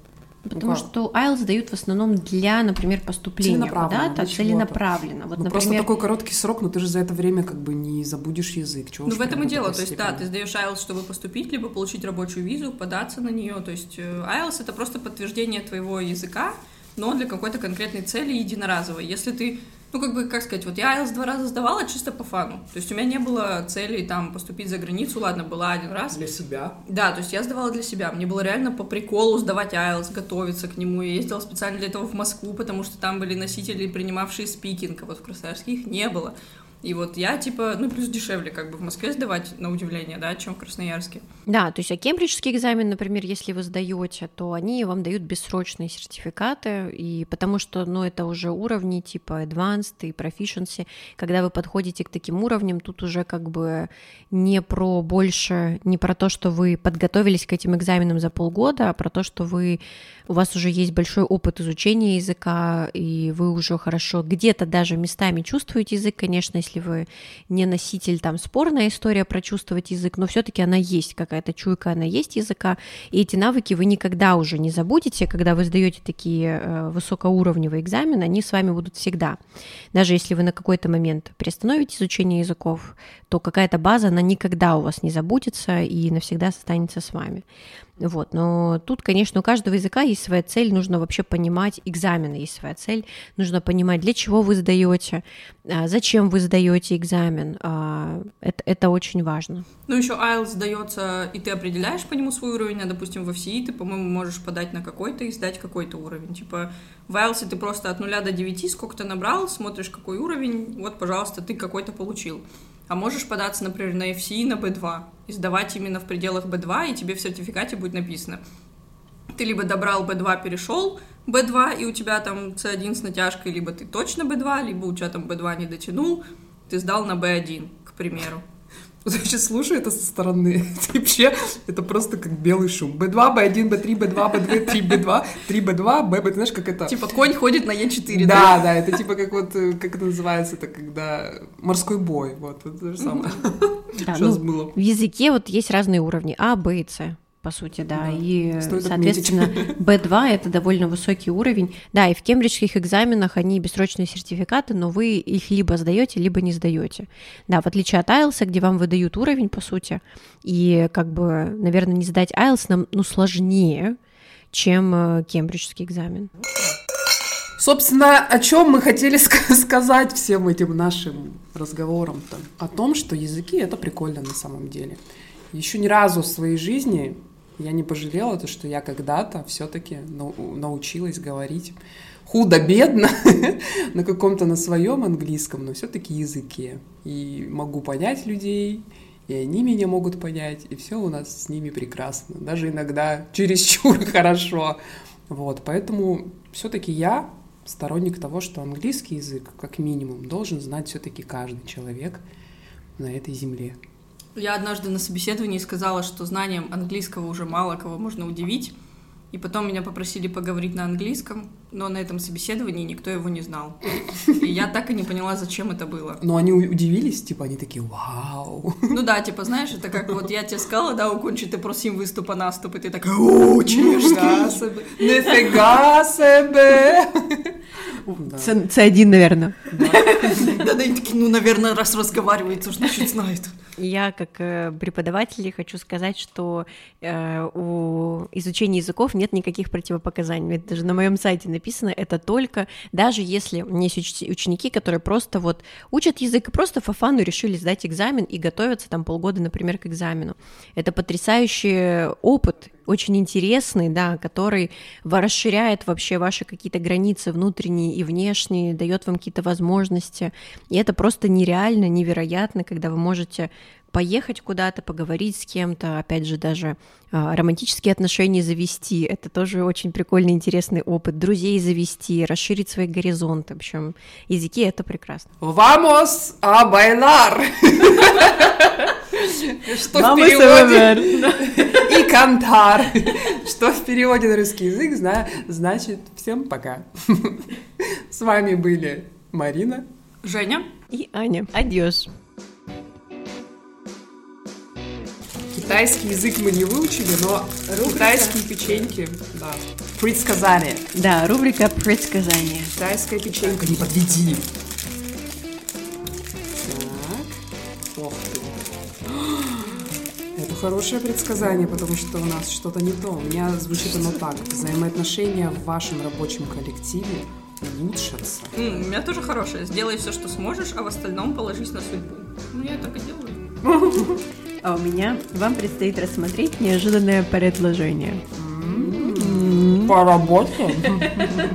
Потому ну, что IELTS дают в основном для, например, поступления куда-то, целенаправленно. Вот, ну, например... Просто такой короткий срок, но ты же за это время как бы не забудешь язык. Чего ну, в этом и дело. То есть, да, ты сдаешь IELTS, чтобы поступить, либо получить рабочую визу, податься на нее. То есть, э, IELTS — это просто подтверждение твоего языка, но для какой-то конкретной цели единоразовой. Если ты ну, как бы, как сказать, вот я IELTS два раза сдавала чисто по фану. То есть у меня не было цели там поступить за границу, ладно, была один раз. Для себя? Да, то есть я сдавала для себя. Мне было реально по приколу сдавать IELTS, готовиться к нему. Я ездила специально для этого в Москву, потому что там были носители, принимавшие спикинг, а вот в Красноярске их не было. И вот я, типа, ну, плюс дешевле как бы в Москве сдавать, на удивление, да, чем в Красноярске. Да, то есть, а кембриджский экзамен, например, если вы сдаете, то они вам дают бессрочные сертификаты, и потому что, ну, это уже уровни типа advanced и proficiency, когда вы подходите к таким уровням, тут уже как бы не про больше, не про то, что вы подготовились к этим экзаменам за полгода, а про то, что вы у вас уже есть большой опыт изучения языка, и вы уже хорошо где-то даже местами чувствуете язык, конечно, если вы не носитель, там спорная история прочувствовать язык, но все-таки она есть, какая-то чуйка, она есть языка, и эти навыки вы никогда уже не забудете, когда вы сдаете такие э, высокоуровневые экзамены, они с вами будут всегда. Даже если вы на какой-то момент приостановите изучение языков, то какая-то база, она никогда у вас не забудется и навсегда останется с вами. Вот, но тут, конечно, у каждого языка есть своя цель, нужно вообще понимать, экзамены есть своя цель, нужно понимать, для чего вы сдаете, а, зачем вы сдаете экзамен, а, это, это очень важно. Ну, еще IELTS сдается, и ты определяешь по нему свой уровень, а, допустим, в FCE ты, по-моему, можешь подать на какой-то и сдать какой-то уровень, типа в IELTS ты просто от 0 до 9 сколько то набрал, смотришь, какой уровень, вот, пожалуйста, ты какой-то получил а можешь податься, например, на FCE на B2 и сдавать именно в пределах B2, и тебе в сертификате будет написано. Ты либо добрал B2, перешел B2, и у тебя там C1 с натяжкой, либо ты точно B2, либо у тебя там B2 не дотянул, ты сдал на B1, к примеру. Вот я сейчас слушаю это со стороны. Это вообще, это просто как белый шум. B2, B1, B3, B2, B2, 3, B2, 3, B2, B, ты знаешь, как это... Типа конь ходит на Е4, да? Да, да, это типа как вот, э, как это называется, это когда морской бой, вот, это то же самое. Да, Сейчас ну, было. В языке вот есть разные уровни, А, Б и С по сути, да. да. И, Стоит соответственно, B2 — это довольно высокий уровень. Да, и в кембриджских экзаменах они бессрочные сертификаты, но вы их либо сдаете, либо не сдаете. Да, в отличие от IELTS, где вам выдают уровень, по сути, и как бы, наверное, не сдать IELTS нам, ну, сложнее, чем э, кембриджский экзамен. Собственно, о чем мы хотели сказать всем этим нашим разговорам-то? О том, что языки — это прикольно на самом деле. Еще ни разу в своей жизни я не пожалела, то, что я когда-то все-таки научилась говорить худо-бедно на каком-то на своем английском, но все-таки языке. И могу понять людей, и они меня могут понять, и все у нас с ними прекрасно. Даже иногда чересчур хорошо. Вот, поэтому все-таки я сторонник того, что английский язык, как минимум, должен знать все-таки каждый человек на этой земле. Я однажды на собеседовании сказала, что знанием английского уже мало кого можно удивить. И потом меня попросили поговорить на английском, но на этом собеседовании никто его не знал. И я так и не поняла, зачем это было. Но они удивились, типа, они такие, вау. Ну да, типа, знаешь, это как вот я тебе сказала, да, укончити просим выступа наступ, и ты такая, о, чешка себе, нифига себе. С1, наверное. Да, да, они такие, ну, наверное, раз разговаривает, то значит знает. Я, как э, преподаватель, хочу сказать, что э, у изучения языков нет никаких противопоказаний. Это даже на моем сайте написано, это только, даже если у меня есть ученики, которые просто вот учат язык и просто фафану решили сдать экзамен и готовятся там полгода, например, к экзамену. Это потрясающий опыт, очень интересный, да, который расширяет вообще ваши какие-то границы внутренние и внешние, дает вам какие-то возможности. И это просто нереально, невероятно, когда вы можете поехать куда-то, поговорить с кем-то, опять же, даже э, романтические отношения завести, это тоже очень прикольный, интересный опыт, друзей завести, расширить свои горизонты, в общем, языки — это прекрасно. Vamos a bailar! Что в переводе? И кантар. Что в переводе на русский язык значит всем пока. С вами были Марина, Женя и Аня. Адьос. Китайский язык мы не выучили, но китайские печеньки, да. Предсказания. Да, рубрика «Предсказания». Китайская печенька, не подведи. Хорошее предсказание, потому что у нас что-то не то. У меня звучит оно так. Взаимоотношения в вашем рабочем коллективе улучшатся. М, У меня тоже хорошее. Сделай все, что сможешь, а в остальном положись на судьбу. Ну, я так и делаю. А у меня вам предстоит рассмотреть неожиданное предложение. По работе?